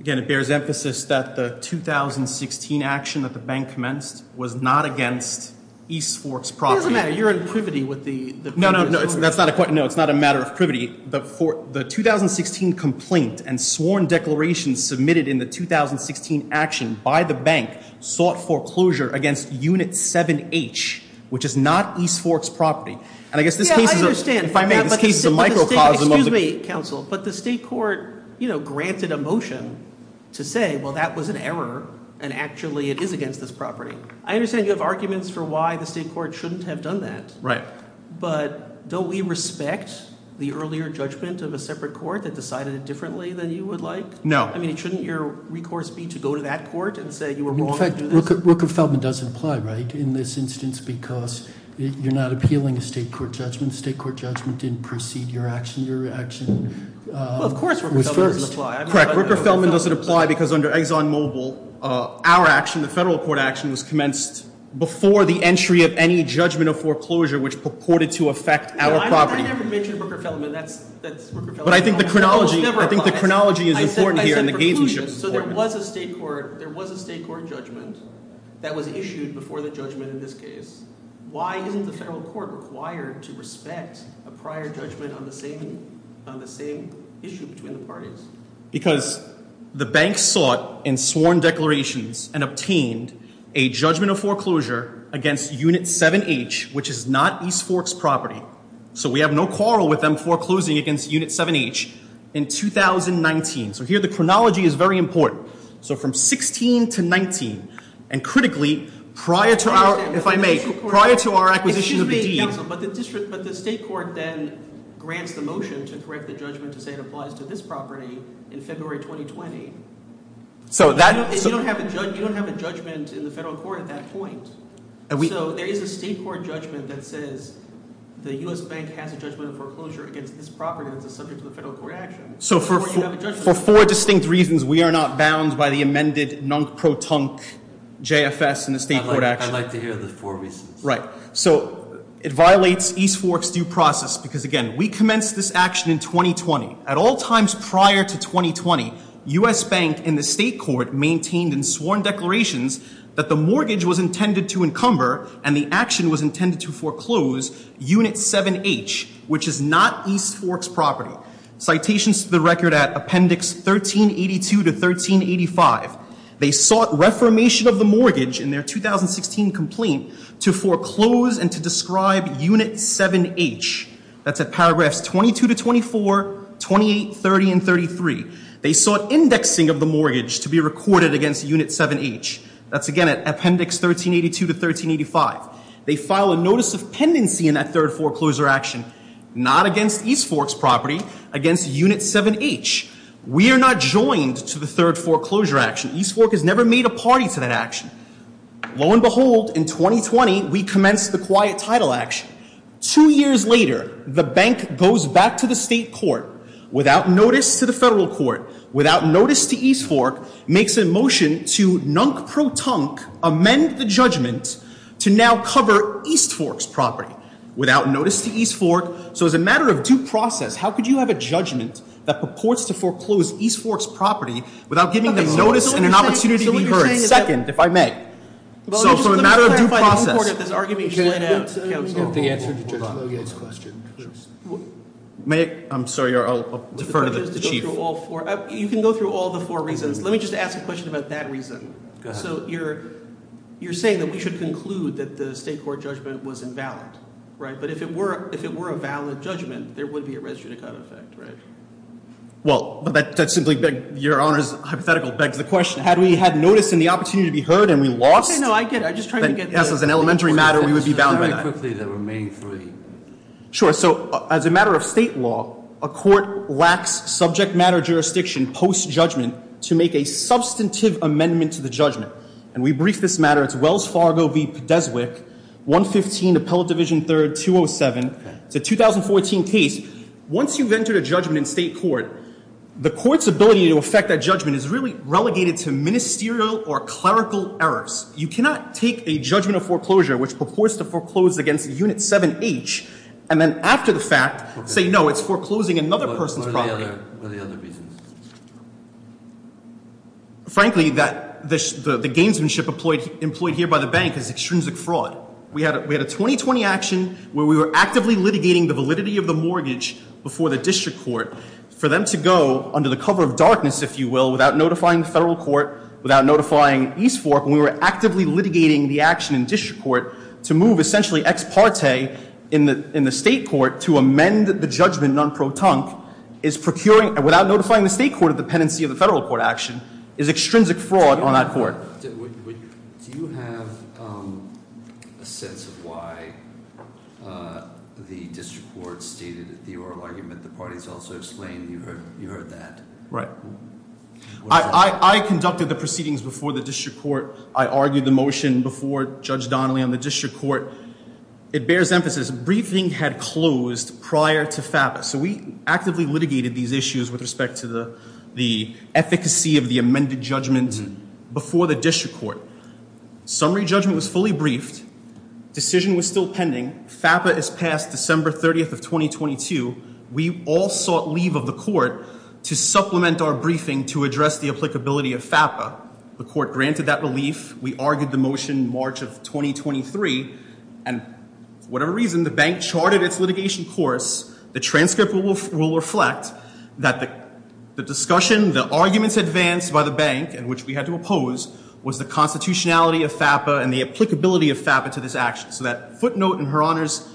Again, it bears emphasis that the 2016 action that the bank commenced was not against East Fork's It property. doesn't matter. You're in privity with the the. No, no, no. It's, that's not a que- no. It's not a matter of privity. The for the 2016 complaint and sworn declarations submitted in the 2016 action by the bank sought foreclosure against Unit 7H, which is not East Fork's property. And I guess this case is. yeah, case I understand. a, if I may, this case is a the microcosm of Excuse me, counsel, but the state court, you know, granted a motion to say, well, that was an error, and actually it is against this property. I understand you have arguments for why the state court shouldn't have done that, Right. but don't we respect the earlier judgment of a separate court that decided it differently than you would like? No. I mean, shouldn't your recourse be to go to that court and say you were wrong to do this? Rooker Rooker Feldman doesn't apply, right, in this instance because y- you're not appealing a state court judgment. State court judgment didn't precede your action. Your action um, Well, of course, Rooker-Feldman doesn't apply. Correct. but Rooker Feldman doesn't apply because under ExxonMobil, uh, our action, the federal court action, was commenced before the entry of any judgment of foreclosure which purported to affect our property. I never mentioned Rooker Feldman. That's that's Rooker Feldman. But I think the chronology- almost never I think the chronology is important here and the gamesmanship preclusion. is So there important. was a state court. There was a state court judgment that was issued before the judgment in this case. Why isn't the federal court required to respect a prior judgment on the same issue between the parties? Because the bank sought in sworn declarations and obtained a judgment of foreclosure against Unit 7H, which is not East Fork's property. So we have no quarrel with them foreclosing against Unit 7H in 2019. So here the chronology is very important. So from 16 to 19, and critically, prior to our, if I may, prior to our acquisition of the Excuse me, deed. counsel, but the district, but the state court then grants the motion to correct the judgment to say it applies to this property in February 2020. So that, you don't have a judge, you don't have a judgment in the federal court at that point. Uh, so there is a state court judgment that says the U.S. bank has a judgment of foreclosure against this property that's a subject to the federal court action. so for, Before you have a for, for four distinct reasons, we are not bound by the amended nunc-pro-tunc JFS in the state court action. I'd like to hear the four reasons. Right. So it violates East Fork's due process because, again, we commenced this action in 2020. At all times prior to 2020, U.S. Bank and the state court maintained in sworn declarations that the mortgage was intended to encumber and the action was intended to foreclose Unit 7H, which is not East Fork's property. Citations to the record at Appendix 1382 to 1385. They sought reformation of the mortgage in their 2016 complaint to foreclose and to describe Unit 7H. That's at paragraphs 22 to 24, 28, 30, and 33. They sought indexing of the mortgage to be recorded against Unit 7H. That's again at Appendix 1382 to 1385. They file a notice of pendency in that third foreclosure action, not against East Fork's property, against Unit 7H. We are not joined to the third foreclosure action. East Fork has never made a party to that action. Lo and behold, in 2020, we commenced the quiet title action. Two years later, the bank goes back to the state court without notice to the federal court, without notice to East Fork, makes a motion to nunc-pro-tunc amend the judgment to now cover East Fork's property without notice to East Fork. So as a matter of due process, how could you have a judgment that purports to foreclose East Fork's property without giving them notice and an opportunity to be heard? saying is that- Second, if I may. Well, So let for a matter of due clarify the import process, of this argument you Can laid I out, get, counsel. the answer to Judge on. Logan's question may, I- I'm sorry, I'll I'll defer to the is the to go chief. through all four. uh, You can go through all the four reasons. Let me just ask a question about that reason. So you're, you're saying that we should conclude that the state court judgment was invalid, right? But if it were, if it were a valid judgment, there would be a res judicata effect, right? Well, but that, that simply, beg, Your Honor's hypothetical begs the question. Had we had notice and the opportunity to be heard and we lost, Okay, no, I get it. I'm just trying to get yes, the- as an elementary matter, we would be bound by that. Very quickly, the remaining three. Sure. So, uh, as a matter of state law, a court lacks subject matter jurisdiction post judgment to make a substantive amendment to the judgment. And we briefed this matter. It's Wells Fargo v. Podeswick, 115 Appellate Division 3rd, 207. It's a 2014 case. Once you've entered a judgment in state court, the court's ability to affect that judgment is really relegated to ministerial or clerical errors. You cannot take a judgment of foreclosure, which purports to foreclose against Unit 7H, and then after the fact say, no, it's foreclosing another person's what are the property. What are the other reasons? Frankly, that the, sh- the, the gamesmanship employed, employed here by the bank is extrinsic fraud. We had, a, we had a 2020 action where we were actively litigating the validity of the mortgage before the district court. For them to go under the cover of darkness, if you will, without notifying the federal court, without notifying East Fork, when we were actively litigating the action in district court to move essentially ex parte in the, state court to amend the judgment nunc pro tunc, is procuring, without notifying the state court of the pendency of the federal court action, is extrinsic fraud on that court. Do would- would- do you have um, a sense of why uh, the district court stated at the oral argument, the parties also explained, you heard, that? Right. I, is that? I, I conducted the proceedings before the district court. I argued the motion before Judge Donnelly on the district court. It bears emphasis, briefing had closed prior to FAPA. So we actively litigated these issues with respect to the, the efficacy of the amended judgment mm-hmm. before the district court. Summary judgment was fully briefed. Decision was still pending. FAPA is passed December 30th of 2022. We all sought leave of the court to supplement our briefing to address the applicability of FAPA. The court granted that relief. We argued the motion March of 2023. And for whatever reason, the bank charted its litigation course. The transcript will, reflect that the discussion, the arguments advanced by the bank, and which we had to oppose, was the constitutionality of FAPA and the applicability of FAPA to this action. So that footnote in Her Honor's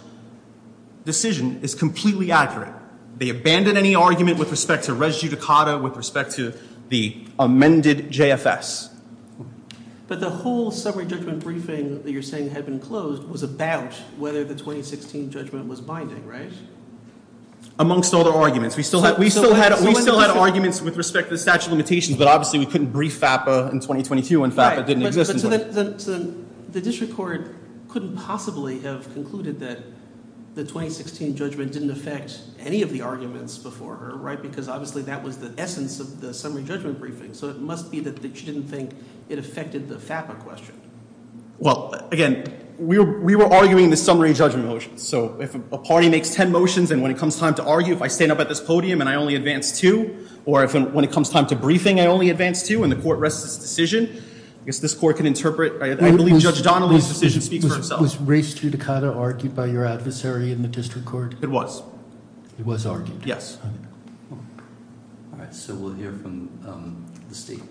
decision is completely accurate. They abandoned any argument with respect to res judicata, with respect to the amended JFS. But the whole summary judgment briefing that you're saying had been closed was about whether the 2016 judgment was binding, right? Amongst other arguments. We still had, we still had, we still had arguments with respect to the statute of limitations, but obviously we couldn't brief FAPA in 2022 when FAPA didn't exist so 20. then, then- so then the district court couldn't possibly have concluded that the 2016 judgment didn't affect any of the arguments before her, right? Because obviously that was the essence of the summary judgment briefing. So it must be that she didn't think it affected the FAPA question. Well, again, we were, we were arguing the summary judgment motions. So if a, party makes 10 motions and when it comes time to argue, if I stand up at this podium and I only advance two, or if when it comes time to briefing I only advance two and the court rests its decision, I guess this court can interpret, I, I believe Judge Donnelly's decision speaks for itself. Was res judicata argued by your adversary in the district court? It was, It was argued. yes. All right, so we'll hear from um, the state.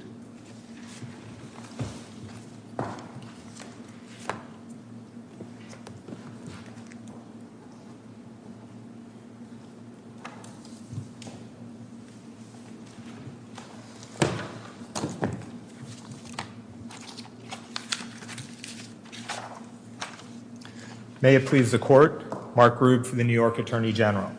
May it please the court, Mark Rube for the New York Attorney General.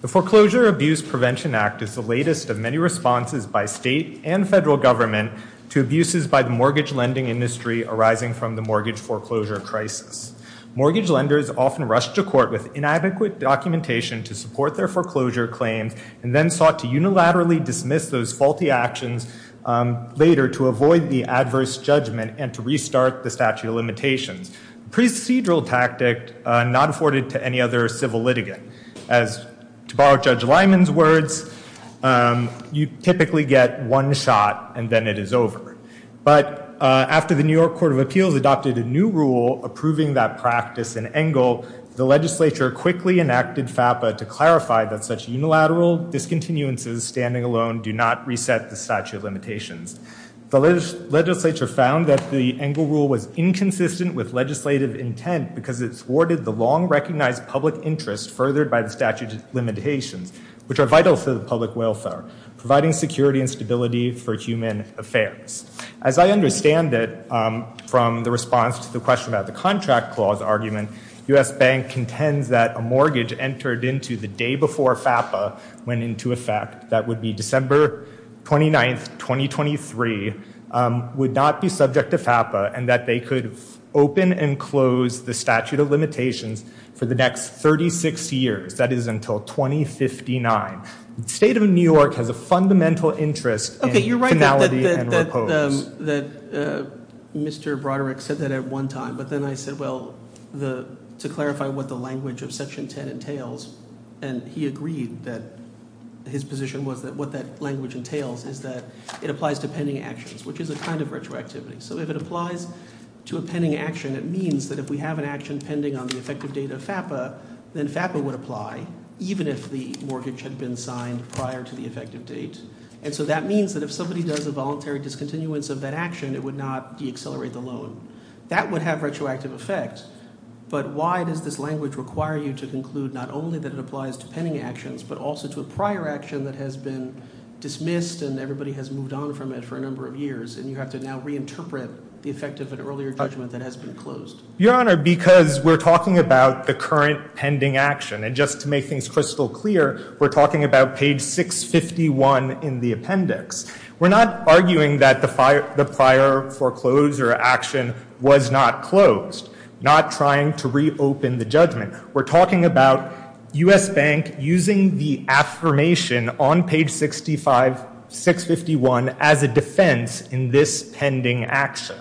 The Foreclosure Abuse Prevention Act is the latest of many responses by state and federal government to abuses by the mortgage lending industry arising from the mortgage foreclosure crisis. Mortgage lenders often rushed to court with inadequate documentation to support their foreclosure claims and then sought to unilaterally dismiss those faulty actions um, later to avoid the adverse judgment and to restart the statute of limitations. Procedural tactic uh, not afforded to any other civil litigant. As to borrow Judge Liman's words, um, you typically get one shot and then it is over. But uh, after the New York Court of Appeals adopted a new rule approving that practice in Engel, the legislature quickly enacted FAPA to clarify that such unilateral discontinuances standing alone do not reset the statute of limitations. The legislature found that the Engel rule was inconsistent with legislative intent because it thwarted the long recognized public interest furthered by the statute limitations, which are vital to the public welfare, providing security and stability for human affairs. As I understand it um, from the response to the question about the contract clause argument, U.S. Bank contends that a mortgage entered into the day before FAPA went into effect, that would be December 29th, 2023, um, would not be subject to FAPA and that they could open and close the statute of limitations for the next 36 years, that is until 2059. The state of New York has a fundamental interest Okay, in you're right that, that, finality and repose. um, that uh, Mr. Broderick said that at one time, but then I said, well, to clarify what the language of Section 10 entails, and he agreed that his position was that what that language entails is that it applies to pending actions, which is a kind of retroactivity. So if it applies to a pending action, it means that if we have an action pending on the effective date of FAPA, then FAPA would apply, even if the mortgage had been signed prior to the effective date. And so that means that if somebody does a voluntary discontinuance of that action, it would not deaccelerate the loan. That would have retroactive effect. But why does this language require you to conclude not only that it applies to pending actions, but also to a prior action that has been dismissed and everybody has moved on from it for a number of years, and you have to now reinterpret the effect of an earlier judgment that has been closed? Your Honor, because we're talking about the current pending action, and just to make things crystal clear, we're talking about page 651 in the appendix. We're not arguing that the, prior foreclosure action was not closed, not trying to reopen the judgment. We're talking about U.S. Bank using the affirmation on page 65, 651 as a defense in this pending action.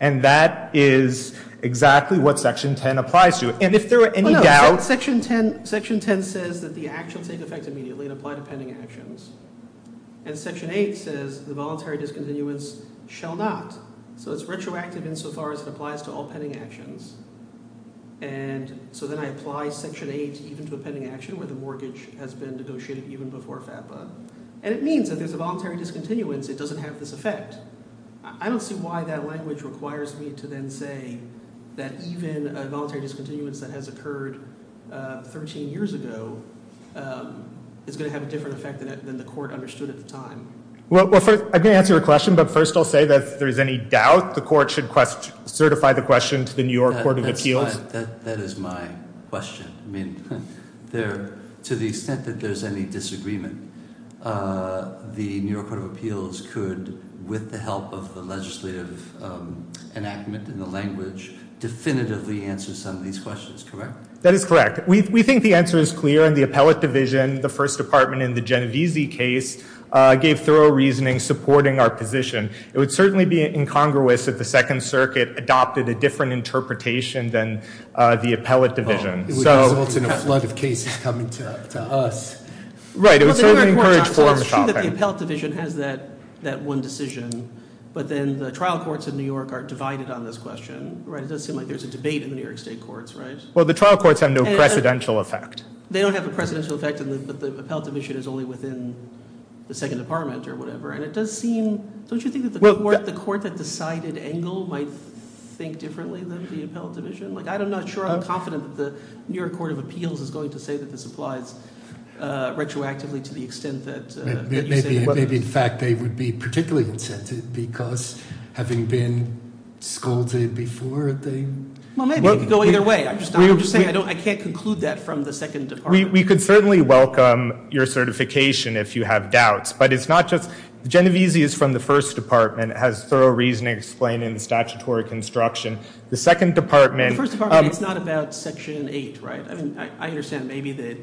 And that is exactly what Section 10 applies to. And if there were any oh, doubt... Section 10, Section 10 says that the action take effect immediately and apply to pending actions. And Section 8 says the voluntary discontinuance shall not. So it's retroactive insofar as it applies to all pending actions. And so then I apply Section 8 even to a pending action where the mortgage has been negotiated even before FAPA. And it means that there's a voluntary discontinuance, it doesn't have this effect. I don't see why that language requires me to then say that even a voluntary discontinuance that has occurred uh, 13 years ago um, is going to have a different effect than the court understood at the time. Well, well first, I'm going to answer your question, but first I'll say that if there's any doubt, the court should certify the question to the New York Court of Appeals. That, is my question. I mean, to the extent that there's any disagreement, uh, the New York Court of Appeals could, with the help of the legislative enactment in the language, definitively answer some of these questions, correct? That is correct. We think the answer is clear, and the appellate division, the First Department in the Genovese case, Uh, gave thorough reasoning supporting our position. It would certainly be incongruous if the Second Circuit adopted a different interpretation than uh, the appellate division. It would result in a flood of cases coming to us. Right, it would certainly encourage forum It's true that the appellate division has that one decision, but then the trial courts in New York are divided on this question, right? It does seem like there's a debate in the New York State courts, right? Well, the trial courts have no And- uh, precedential effect. They don't have a precedential effect, but the appellate division is only within the Second Department or whatever. And it does seem, don't you think that the court, that- the court that decided Engel might think differently than the appellate division? Like, I'm not sure I'm confident that the New York Court of Appeals is going to say that this applies uh, retroactively to the extent that uh, you say. Maybe, maybe in fact they would be particularly incented because having been scolded before, they Well, maybe it could go either way. I'm just, not, we- I'm just saying I can't conclude that from the Second Department. we could certainly welcome your certification if you have doubts, but it's not just, Genovese is from the First Department, has thorough reasoning explaining the statutory construction. The Second Department. the First Department, um, it's not about Section 8, right? I mean, I, understand maybe that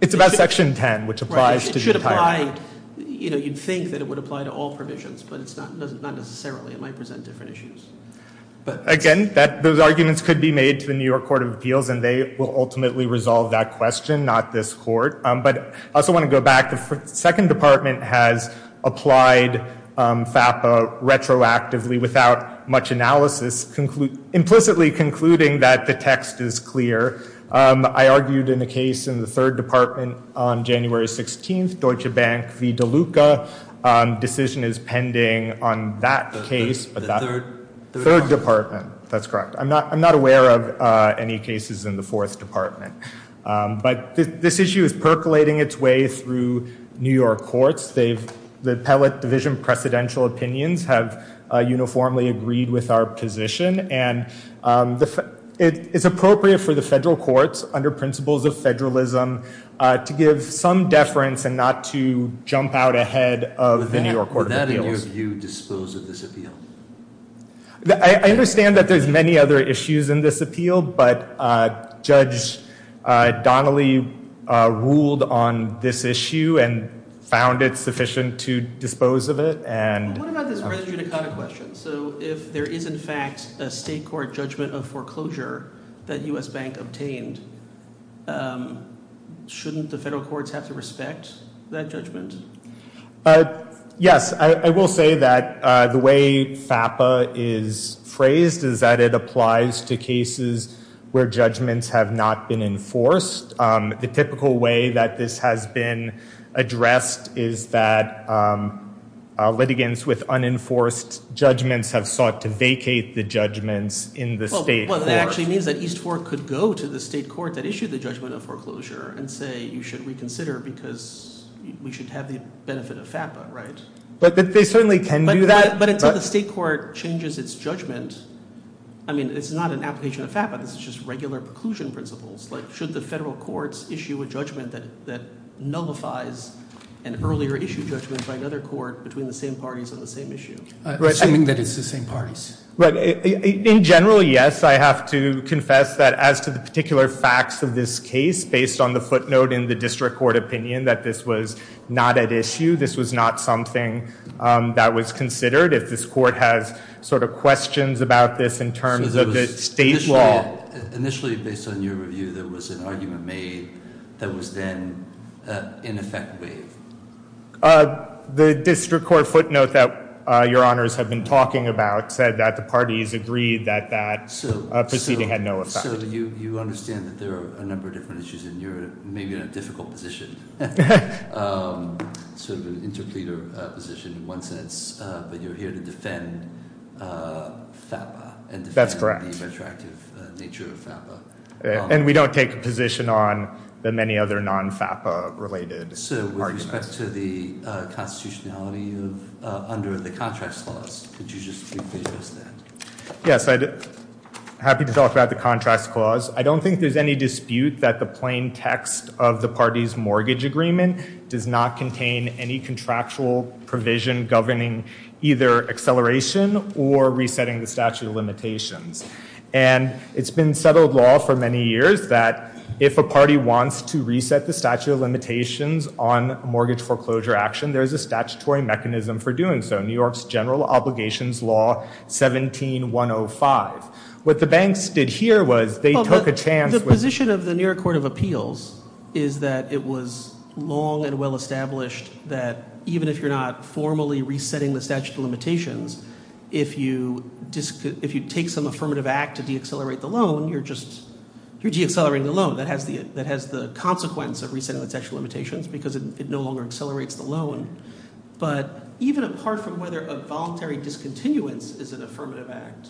It's about Section 10, which applies to the entire. apply, you know, you'd think that it would apply to all provisions, but it's not necessarily. It might present different issues. Again, those arguments could be made to the New York Court of Appeals, and they will ultimately resolve that question, not this court. Um, but I also want to go back. The Second Department has applied um, FAPA retroactively without much analysis, implicitly concluding that the text is clear. Um, I argued in a case in the Third Department on January 16th, Deutsche Bank v. DeLuca. Um, decision is pending on that case, the- but that third- third third department. department. That's correct. I'm not. I'm not aware of uh, any cases in the fourth department. Um, but this issue is percolating its way through New York courts. They've the appellate division precedential opinions have uh, uniformly agreed with our position, and um, the. Fe- it, it's appropriate for the federal courts, under principles of federalism, uh, to give some deference and not to jump out ahead of the New York Court would of that, in your Appeals. view, dispose of this appeal? I, understand that there's many other issues in this appeal, but uh, Judge uh, Donnelly uh, ruled on this issue and found it sufficient to dispose of it. And What about this res judicata question? So if there is in fact a state court judgment of foreclosure that U.S. Bank obtained, um, shouldn't the federal courts have to respect that judgment? Yes, I, will say that uh, the way FAPA is phrased is that it applies to cases where judgments have not been enforced. Um, the typical way that this has been addressed is that um, uh, litigants with unenforced judgments have sought to vacate the judgments in the state well, that actually means that East Fork could go to the state court that issued the judgment of foreclosure and say you should reconsider because we should have the benefit of FAPA, right? but they certainly can do that. but, but until the state court changes its judgment, I mean, it's not an application of FAPA. This is just regular preclusion principles. Like, should the federal courts issue a judgment that, that nullifies an earlier issue judgment by another court between the same parties on the same issue? uh, Right. assuming that it's the same parties. Right. I- I- In general, yes, I have to confess that as to the particular facts of this case, based on the footnote in the district court opinion that this was not at issue, this was not something um, that was considered. If this court has sort of questions about this in terms of the state law. Initially, based on your review, there was an argument made that was then, uh, in effect, waived. Uh, The district court footnote that uh, your honors have been talking about said that the parties agreed that that uh, proceeding had no effect. So you, you understand that there are a number of different issues, and you're maybe in a difficult position, um, sort of an interpleader position in one sense, uh, but you're here to defend uh, FAPA and defend the retroactive nature of FAPA. Um, And we don't take a position on the many other non-FAPA related So with respect to the uh, constitutionality of, uh, under the contracts clause, could you just briefly address that? Yes, I'd, happy to talk about the contracts clause. I don't think there's any dispute that the plain text of the party's mortgage agreement does not contain any contractual provision governing either acceleration or resetting the statute of limitations. And it's been settled law for many years that if a party wants to reset the statute of limitations on a mortgage foreclosure action, there's a statutory mechanism for doing so. New York's General Obligations Law 17105. What the banks did here was they took a chance The position of the New York Court of Appeals is that it was long and well established that even if you're not formally resetting the statute of limitations, if you take some affirmative act to deaccelerate the loan, you're just, you're deaccelerating the loan. That has the consequence of resetting the statute of limitations because it no longer accelerates the loan. But even apart from whether a voluntary discontinuance is an affirmative act,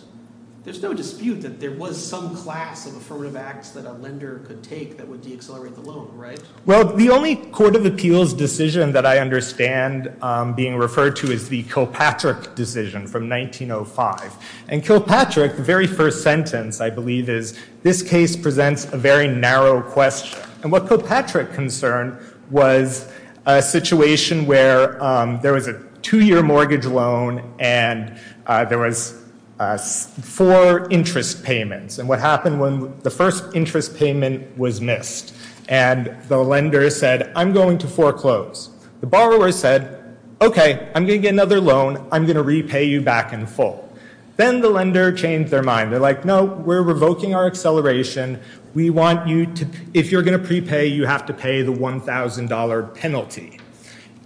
there's no dispute that there was some class of affirmative acts that a lender could take that would deaccelerate the loan, right? Well, the only Court of Appeals decision that I understand um, being referred to is the Kilpatrick decision from 1905. And Kilpatrick, the very first sentence, I believe, is this case presents a very narrow question. And what Kilpatrick concerned was a situation where um, there was a two-year mortgage loan and uh, there was Uh, four interest payments. And what happened when the first interest payment was missed and the lender said, I'm going to foreclose. The borrower said, okay, I'm going to get another loan. I'm going to repay you back in full. Then the lender changed their mind. They're like, no, we're revoking our acceleration. We want you to, if you're going to prepay, you have to pay the $1,000 penalty.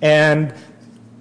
And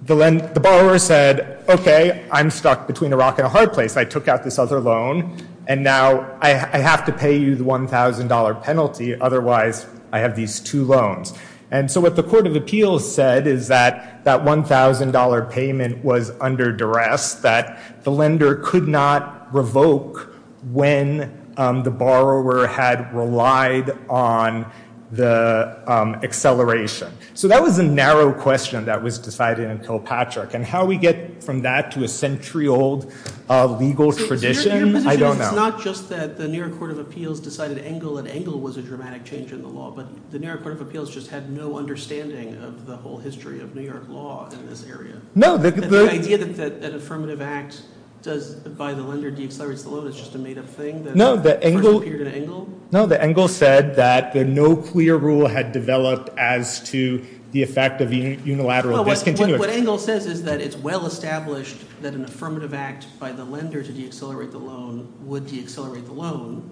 the borrower said, okay, I'm stuck between a rock and a hard place. I took out this other loan and now I have to pay you the $1,000 penalty. Otherwise, I have these two loans. And so what the Court of Appeals said is that that $1,000 payment was under duress, that the lender could not revoke when um, the borrower had relied on the um, acceleration. So that was a narrow question that was decided in Kilpatrick. And how we get from that to a century-old uh, legal tradition, I don't know. It's not just that the New York Court of Appeals decided Engel and Engel was a dramatic change in the law, but the New York Court of Appeals just had no understanding of the whole history of New York law in this area. No, the- idea that an affirmative act by the lender, deaccelerates the loan is just a made-up thing No, the Engel- first appeared in Engel? No, the Engel said that no clear rule had developed as to the effect of unilateral discontinuance. What Engel says is that it's well established that an affirmative act by the lender to deaccelerate the loan would deaccelerate the loan.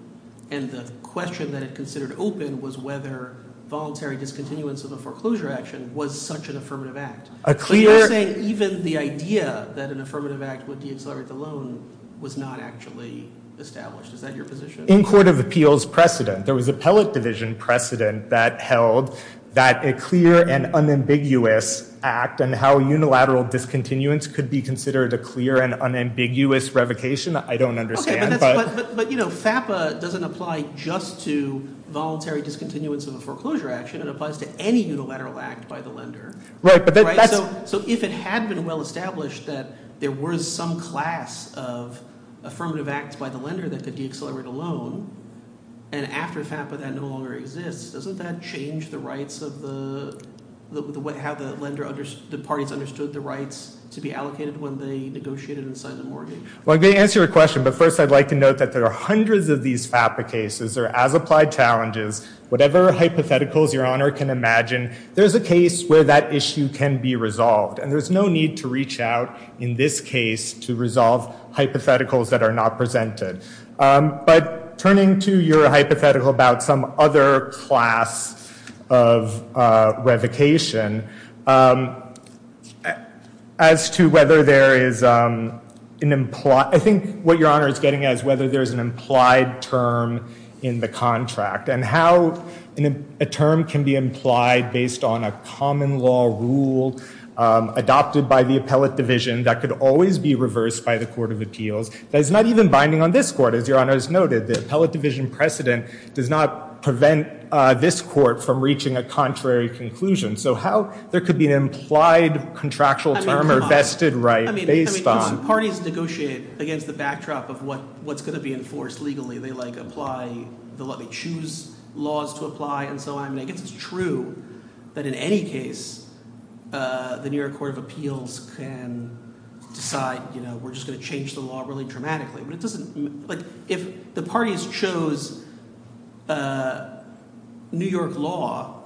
And the question that it considered open was whether voluntary discontinuance of a foreclosure action was such an affirmative act. A But you're saying even the idea that an affirmative act would deaccelerate the loan was not actually established. Is that your position? In Court of Appeals precedent, there was appellate division precedent that held that a clear and unambiguous act and how unilateral discontinuance could be considered a clear and unambiguous revocation, I don't understand. Okay, but FAPA doesn't apply just to voluntary discontinuance of a foreclosure action. It applies to any unilateral act by the lender. Right, but that's- So if it had been well established that there was some class of affirmative acts by the lender that could deaccelerate a loan, and after FAPA that no longer exists, doesn't that change the rights of the, how the lender, the parties understood the rights to be allocated when they negotiated and signed the mortgage? Well, I'm going to answer your question, but first I'd like to note that there are hundreds of these FAPA cases. They're as-applied challenges. Whatever hypotheticals your honor can imagine, there's a case where that issue can be resolved. And there's no need to reach out in this case to resolve hypotheticals that are not presented. Um, but turning to your hypothetical about some other class of uh, revocation, um, as to whether there is um, an implied, I think what your honor is getting at is whether there's an implied term in the contract. And how a term can be implied based on a common law rule um, adopted by the appellate division that could always be reversed by the Court of Appeals. That is not even binding on this court, as your honor has noted. The appellate division precedent does not prevent uh, this court from reaching a contrary conclusion. So how there could be an implied contractual term or vested right based I mean, on. parties negotiate against the backdrop of what, what's going to be enforced legally. They like apply the law, they choose laws to apply and so on. I mean, I guess it's true that in any case, uh, the New York Court of Appeals can decide, you know, we're just going to change the law really dramatically. But it doesn't, like, if the parties chose New York law,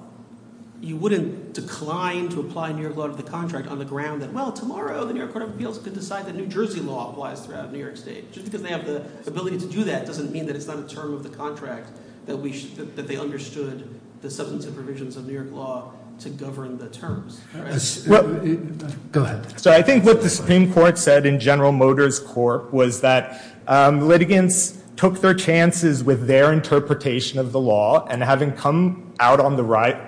you wouldn't decline to apply New York law to the contract on the ground that, well, tomorrow the New York Court of Appeals could decide that New Jersey law applies throughout New York State. Just because they have the ability to do that doesn't mean that it's not a term of the contract that we that, that they understood the substantive provisions of New York law to govern the terms. Well- uh, Go ahead. So I think what the Supreme Court said in General Motors Corp. was that um, litigants took their chances with their interpretation of the law, and having come out on the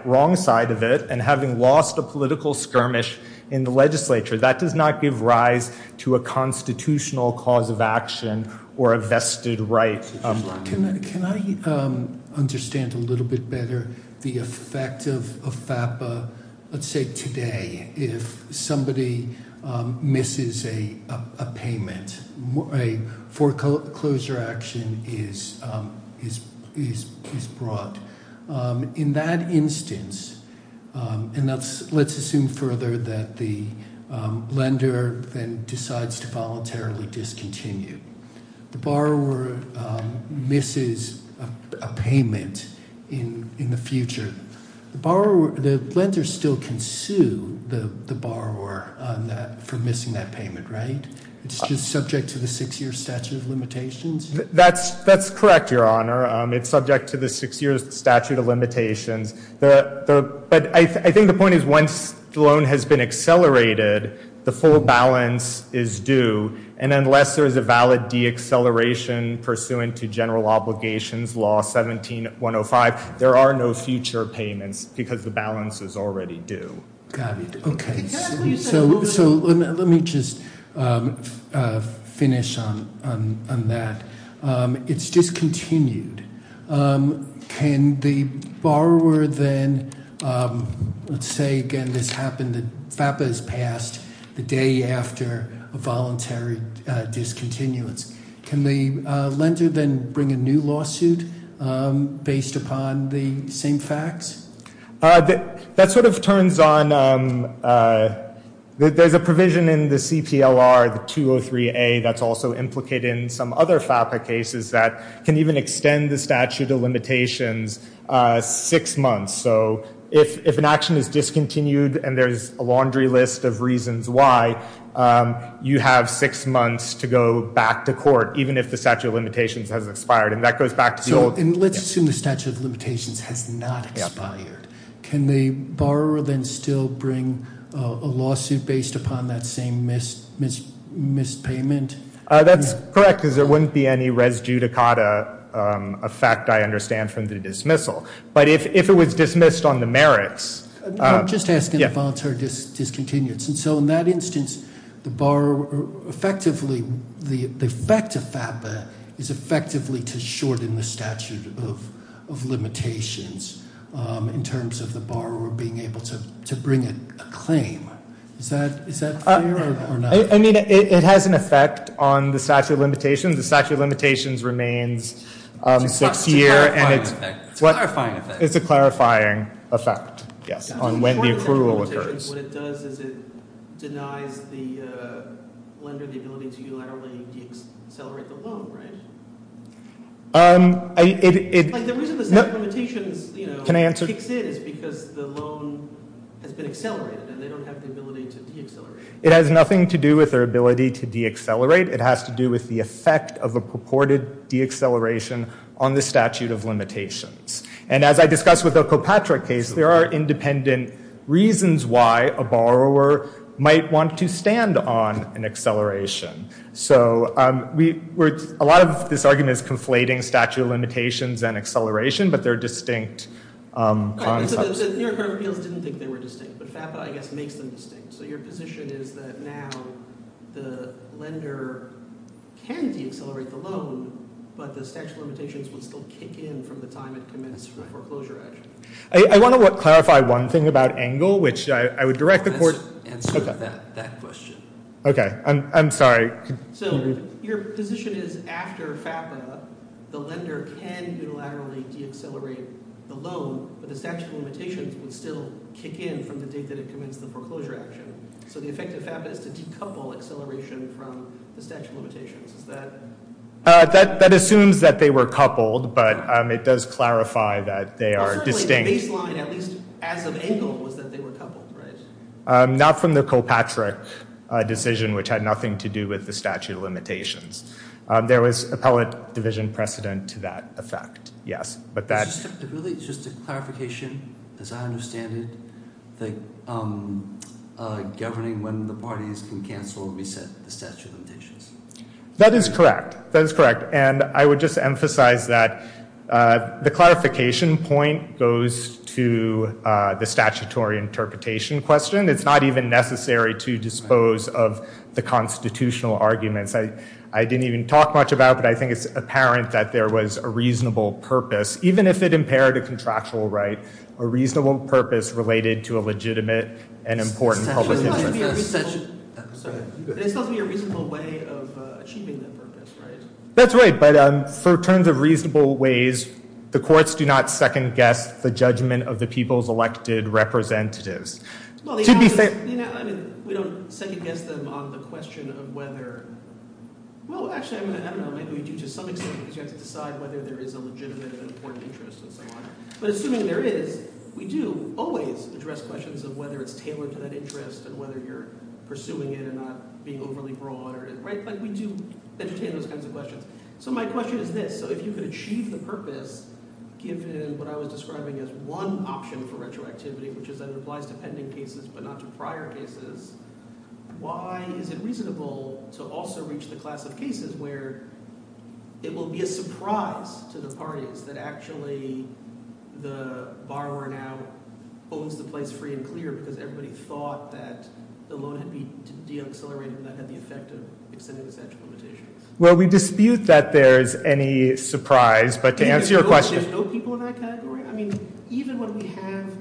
wrong side of it, and having lost a political skirmish in the legislature, that does not give rise to a constitutional cause of action or a vested right. Um, Can I- can I um, understand a little bit better the effect of of FAPA, let's say today, if somebody um, misses a a a payment, a foreclosure action is um, brought. Um, In that instance, um, and let's assume further that the lender then decides to voluntarily discontinue the borrower misses a, payment in the future, the lender still can sue the borrower for missing that payment, right? It's just subject to the six-year statute of limitations. That's, that's correct, Your Honor. Um, It's subject to the six-year statute of limitations. The, the, but I, I think the point is once the loan has been accelerated, the full balance is due, and unless there is a valid deacceleration pursuant to General Obligations Law 17105, there are no future payments because the balance is already due. Got it. Okay. Can I ask what you said a So, so let me, let me just f- finish on, on, on that. Um, It's discontinued. Um, Can the borrower then, um, let's say again, this happened, FAPA is passed the day after a voluntary uh, discontinuance. Can the uh, lender then bring a new lawsuit um, based upon the same facts? Uh, that sort of turns on. Th- there's a provision in the CPLR, the 203A, that's also implicated in some other FAPA cases that can even extend the statute of limitations uh, six months. So if, if an action is discontinued and there's a laundry list of reasons why, um, you have six months to go back to court, even if the statute of limitations has expired. And that goes back to the So, old. and let's assume the statute of limitations has not expired. Can the borrower then still bring a lawsuit based upon that same missed, payment? Uh, that's correct, because there wouldn't be any res judicata um, effect, I understand, from the dismissal. But if, if it was dismissed on the merits, I'm just asking the voluntary dis- discontinuance. And so in that instance, the borrower, effectively, the, effect of FAPA is effectively to shorten the statute of, of limitations in terms of the borrower being able to, to bring a, a claim. Is that, is that fair or, or not? Uh, I, I mean, it, it has an effect on the statute of limitations. The statute of limitations remains um, It's a cla- six it's a year, and it's a what- clarifying effect. It's a clarifying effect, yes, on when the accrual occurs. What it does is it denies the uh, lender the ability to unilaterally accelerate the loan, right? Um, I, it, it, Like Um, the reason the statute of limitations, you know, Can I answer? kicks in is because the loan has been accelerated and they don't have the ability to deaccelerate. It has nothing to do with their ability to deaccelerate. It has to do with the effect of a purported deacceleration on the statute of limitations. And as I discussed with the Kilpatrick case, there are independent reasons why a borrower might want to stand on an acceleration. So um, we, we're, a lot of this argument is conflating statute of limitations and acceleration, but they're distinct um, Right, and so concepts. the, the New York Court of Appeals didn't think they were distinct, but FAPA, I guess, makes them distinct. So your position is that now the lender can deaccelerate the loan but the statute of limitations would still kick in from the time it commenced for foreclosure action. I, I want to clarify one thing about Engel, which I, I would direct the court. Answer that, that question. Okay, I'm, I'm sorry. So your position is after FAPA, the lender can unilaterally deaccelerate the loan, but the statute of limitations would still kick in from the date that it commenced the foreclosure action. So the effect of FAPA is to decouple acceleration from the statute of limitations. Is that? Uh, that, that assumes that they were coupled, but um, it does clarify that they are distinct. The baseline, at least as of Engel, was that they were coupled, right? Um, not from the Kilpatrick decision, which had nothing to do with the statute of limitations. Um, there was appellate division precedent to that effect, yes. But that, It's just a- really, just a clarification, as I understand it, um, uh, governing when the parties can cancel or reset the statute of limitations. that is correct. That is correct. And I would just emphasize that the clarification point goes to uh, the statutory interpretation question. It's not even necessary to dispose of the constitutional arguments. I, didn't even talk much about, but I think it's apparent that there was a reasonable purpose, even if it impaired a contractual right, a reasonable purpose related to a legitimate and important public of It's not interest. to be a limitations- reasonable- statute- uh, Sorry. go ahead. But it's supposed to be a reasonable way of uh, achieving that purpose? That's right, but um, for terms of reasonable ways, the courts do not second guess the judgment of the people's elected representatives. Well, the To be fair- you know, I mean, we don't second guess them on the question of whether. Well, actually, I I don't know. Maybe we do to some extent because you have to decide whether there is a legitimate and important interest and so on. But assuming there is, we do always address questions of whether it's tailored to that interest and whether you're pursuing it and not being overly broad, or right? Like we do entertain those kinds of questions. So my question is this: So if you could achieve the purpose given what I was describing as one option for retroactivity, which is that it applies to pending cases but not to prior cases, why is it reasonable to also reach the class of cases where it will be a surprise to the parties that actually the borrower now owns the place free and clear because everybody thought that the loan had been de-accelerated and that had the effect of extending the statute of limitations? Well, we dispute that there's any surprise, but to answer your question, There's no people in that category? I mean, even when we have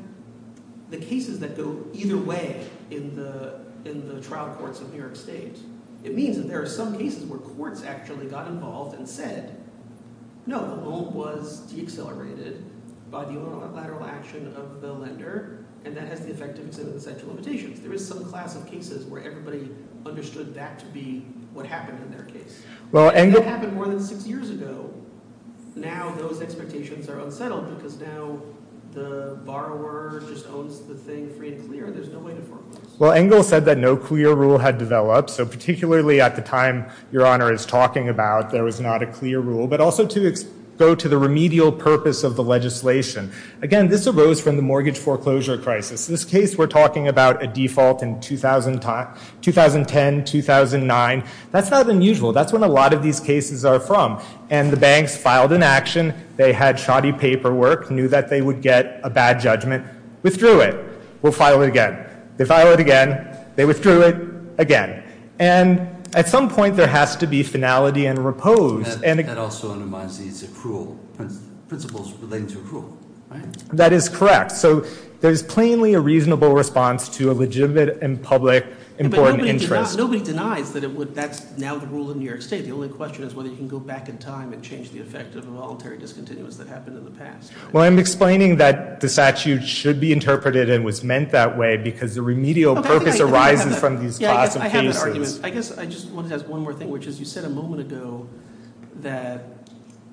the cases that go either way in the, in the trial courts of New York State, it means that there are some cases where courts actually got involved and said, no, the loan was de-accelerated by the unilateral action of the lender, and that has the effect of extending the statute of limitations. There is some class of cases where everybody understood that to be what happened in their case. well, Engel, that happened more than six years ago. Now those expectations are unsettled because now the borrower just owns the thing free and clear, there's no way to foreclose. well, Engel said that no clear rule had developed, so particularly at the time Your Honor is talking about, there was not a clear rule, but also to go to the remedial purpose of the legislation. Again, this arose from the mortgage foreclosure crisis. This case, we're talking about a default in 2010, 2009. That's not unusual. That's when a lot of these cases are from. And the banks filed an action. They had shoddy paperwork, knew that they would get a bad judgment, withdrew it. We'll file it again. They file it again. They withdrew it again. And at some point, there has to be finality and repose. That, And that also undermines these accrual principles relating to accrual, right? That is correct. So there's plainly a reasonable response to a legitimate and public important interest. nobody denies that it would, that's now the rule in New York State. The only question is whether you can go back in time and change the effect of a voluntary discontinuance that happened in the past. Well, I'm explaining that the statute should be interpreted and was meant that way because the remedial Okay, I think purpose I- I think I have arises from these class of I have that cases. I guess I just wanted to ask one more thing, which is you said a moment ago that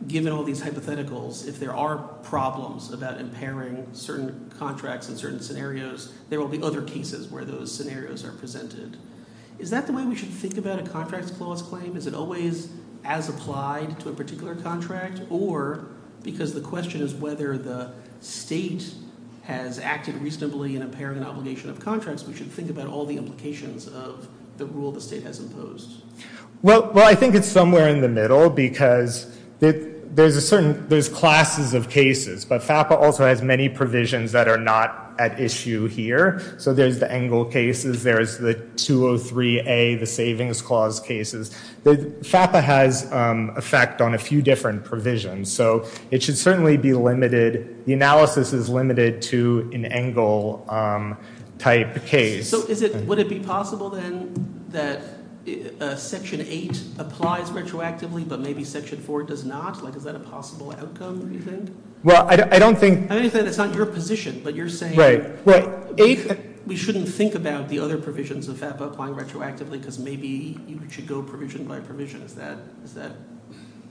given all these hypotheticals, if there are problems about impairing certain contracts in certain scenarios, there will be other cases where those scenarios are presented. Is that the way we should think about a contracts clause claim? Is it always as applied to a particular contract? Or because the question is whether the state has acted reasonably in impairing an obligation of contracts, we should think about all the implications of the rule the state has imposed. Well, I think it's somewhere in the middle because there's a certain, there's classes of cases, but FAPA also has many provisions that are not at issue here. So there's the Engel cases, there's the 203A, the Savings Clause cases. FAPA has um, effect on a few different provisions, so it should certainly be limited, the analysis is limited to an Engel um, type case. So is it, would it be possible then that Uh, uh, Section 8 applies retroactively, but maybe Section 4 does not? Like, is that a possible outcome, do you think? Well, I, don't think, I mean, it's not your position, but you're saying. right, well, eight, We shouldn't think about the other provisions of FAPA applying retroactively because maybe you should go provision by provision. Is that, is that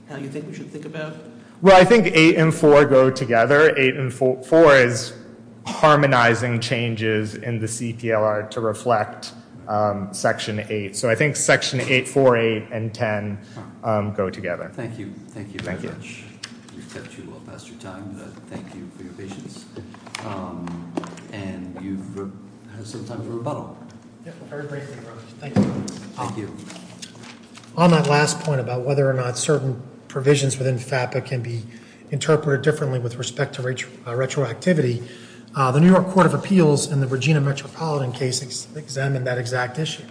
how you think we should think about? Well, I think eight and four go together. Eight and four, four is harmonizing changes in the CPLR to reflect section eight. So I think section eight, four, eight, and ten um, go together. Thank you, thank you very Thank you. much. We've kept you well past your time, but thank you for your patience. Um, And you've had some time for rebuttal. Yeah, very briefly, Rose. Thank you. Thank you. On that last point about whether or not certain provisions within FAPA can be interpreted differently with respect to retro- uh, retroactivity, the New York Court of Appeals in the Regina Metropolitan case examined that exact issue.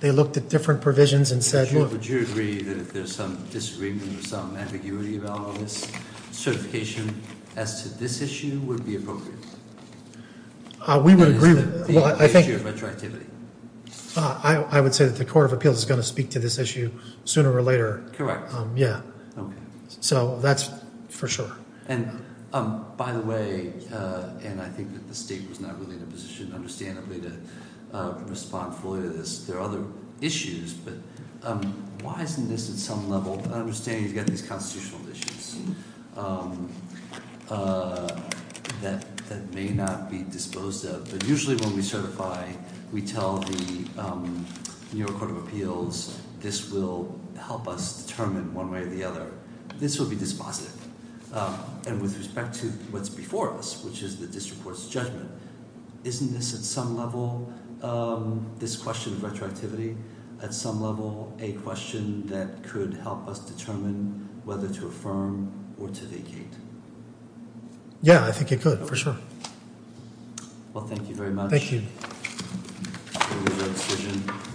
They looked at different provisions and said, Would look, Would you agree that if there's some disagreement or some ambiguity about all this, certification as to this issue would be appropriate? uh, we would agree with, the issue think, of retroactivity. uh, I would say that the Court of Appeals is going to speak to this issue sooner or later. Correct. Um, Yeah, Okay. so that's for sure. And by the way, uh, and I think that the state was not really in a position, understandably, to uh, respond fully to this. There are other issues, but um, why isn't this at some level? I understand you've got these constitutional issues um, uh, that may not be disposed of. But usually, when we certify, we tell the um, New York Court of Appeals this will help us determine one way or the other. This will be dispositive. Um, and with respect to what's before us, which is the district court's judgment, isn't this at some level, um, this question of retroactivity, at some level, a question that could help us determine whether to affirm or to vacate? Yeah, I think it could, for sure. Well, thank you very much. Thank you. We'll reserve decision.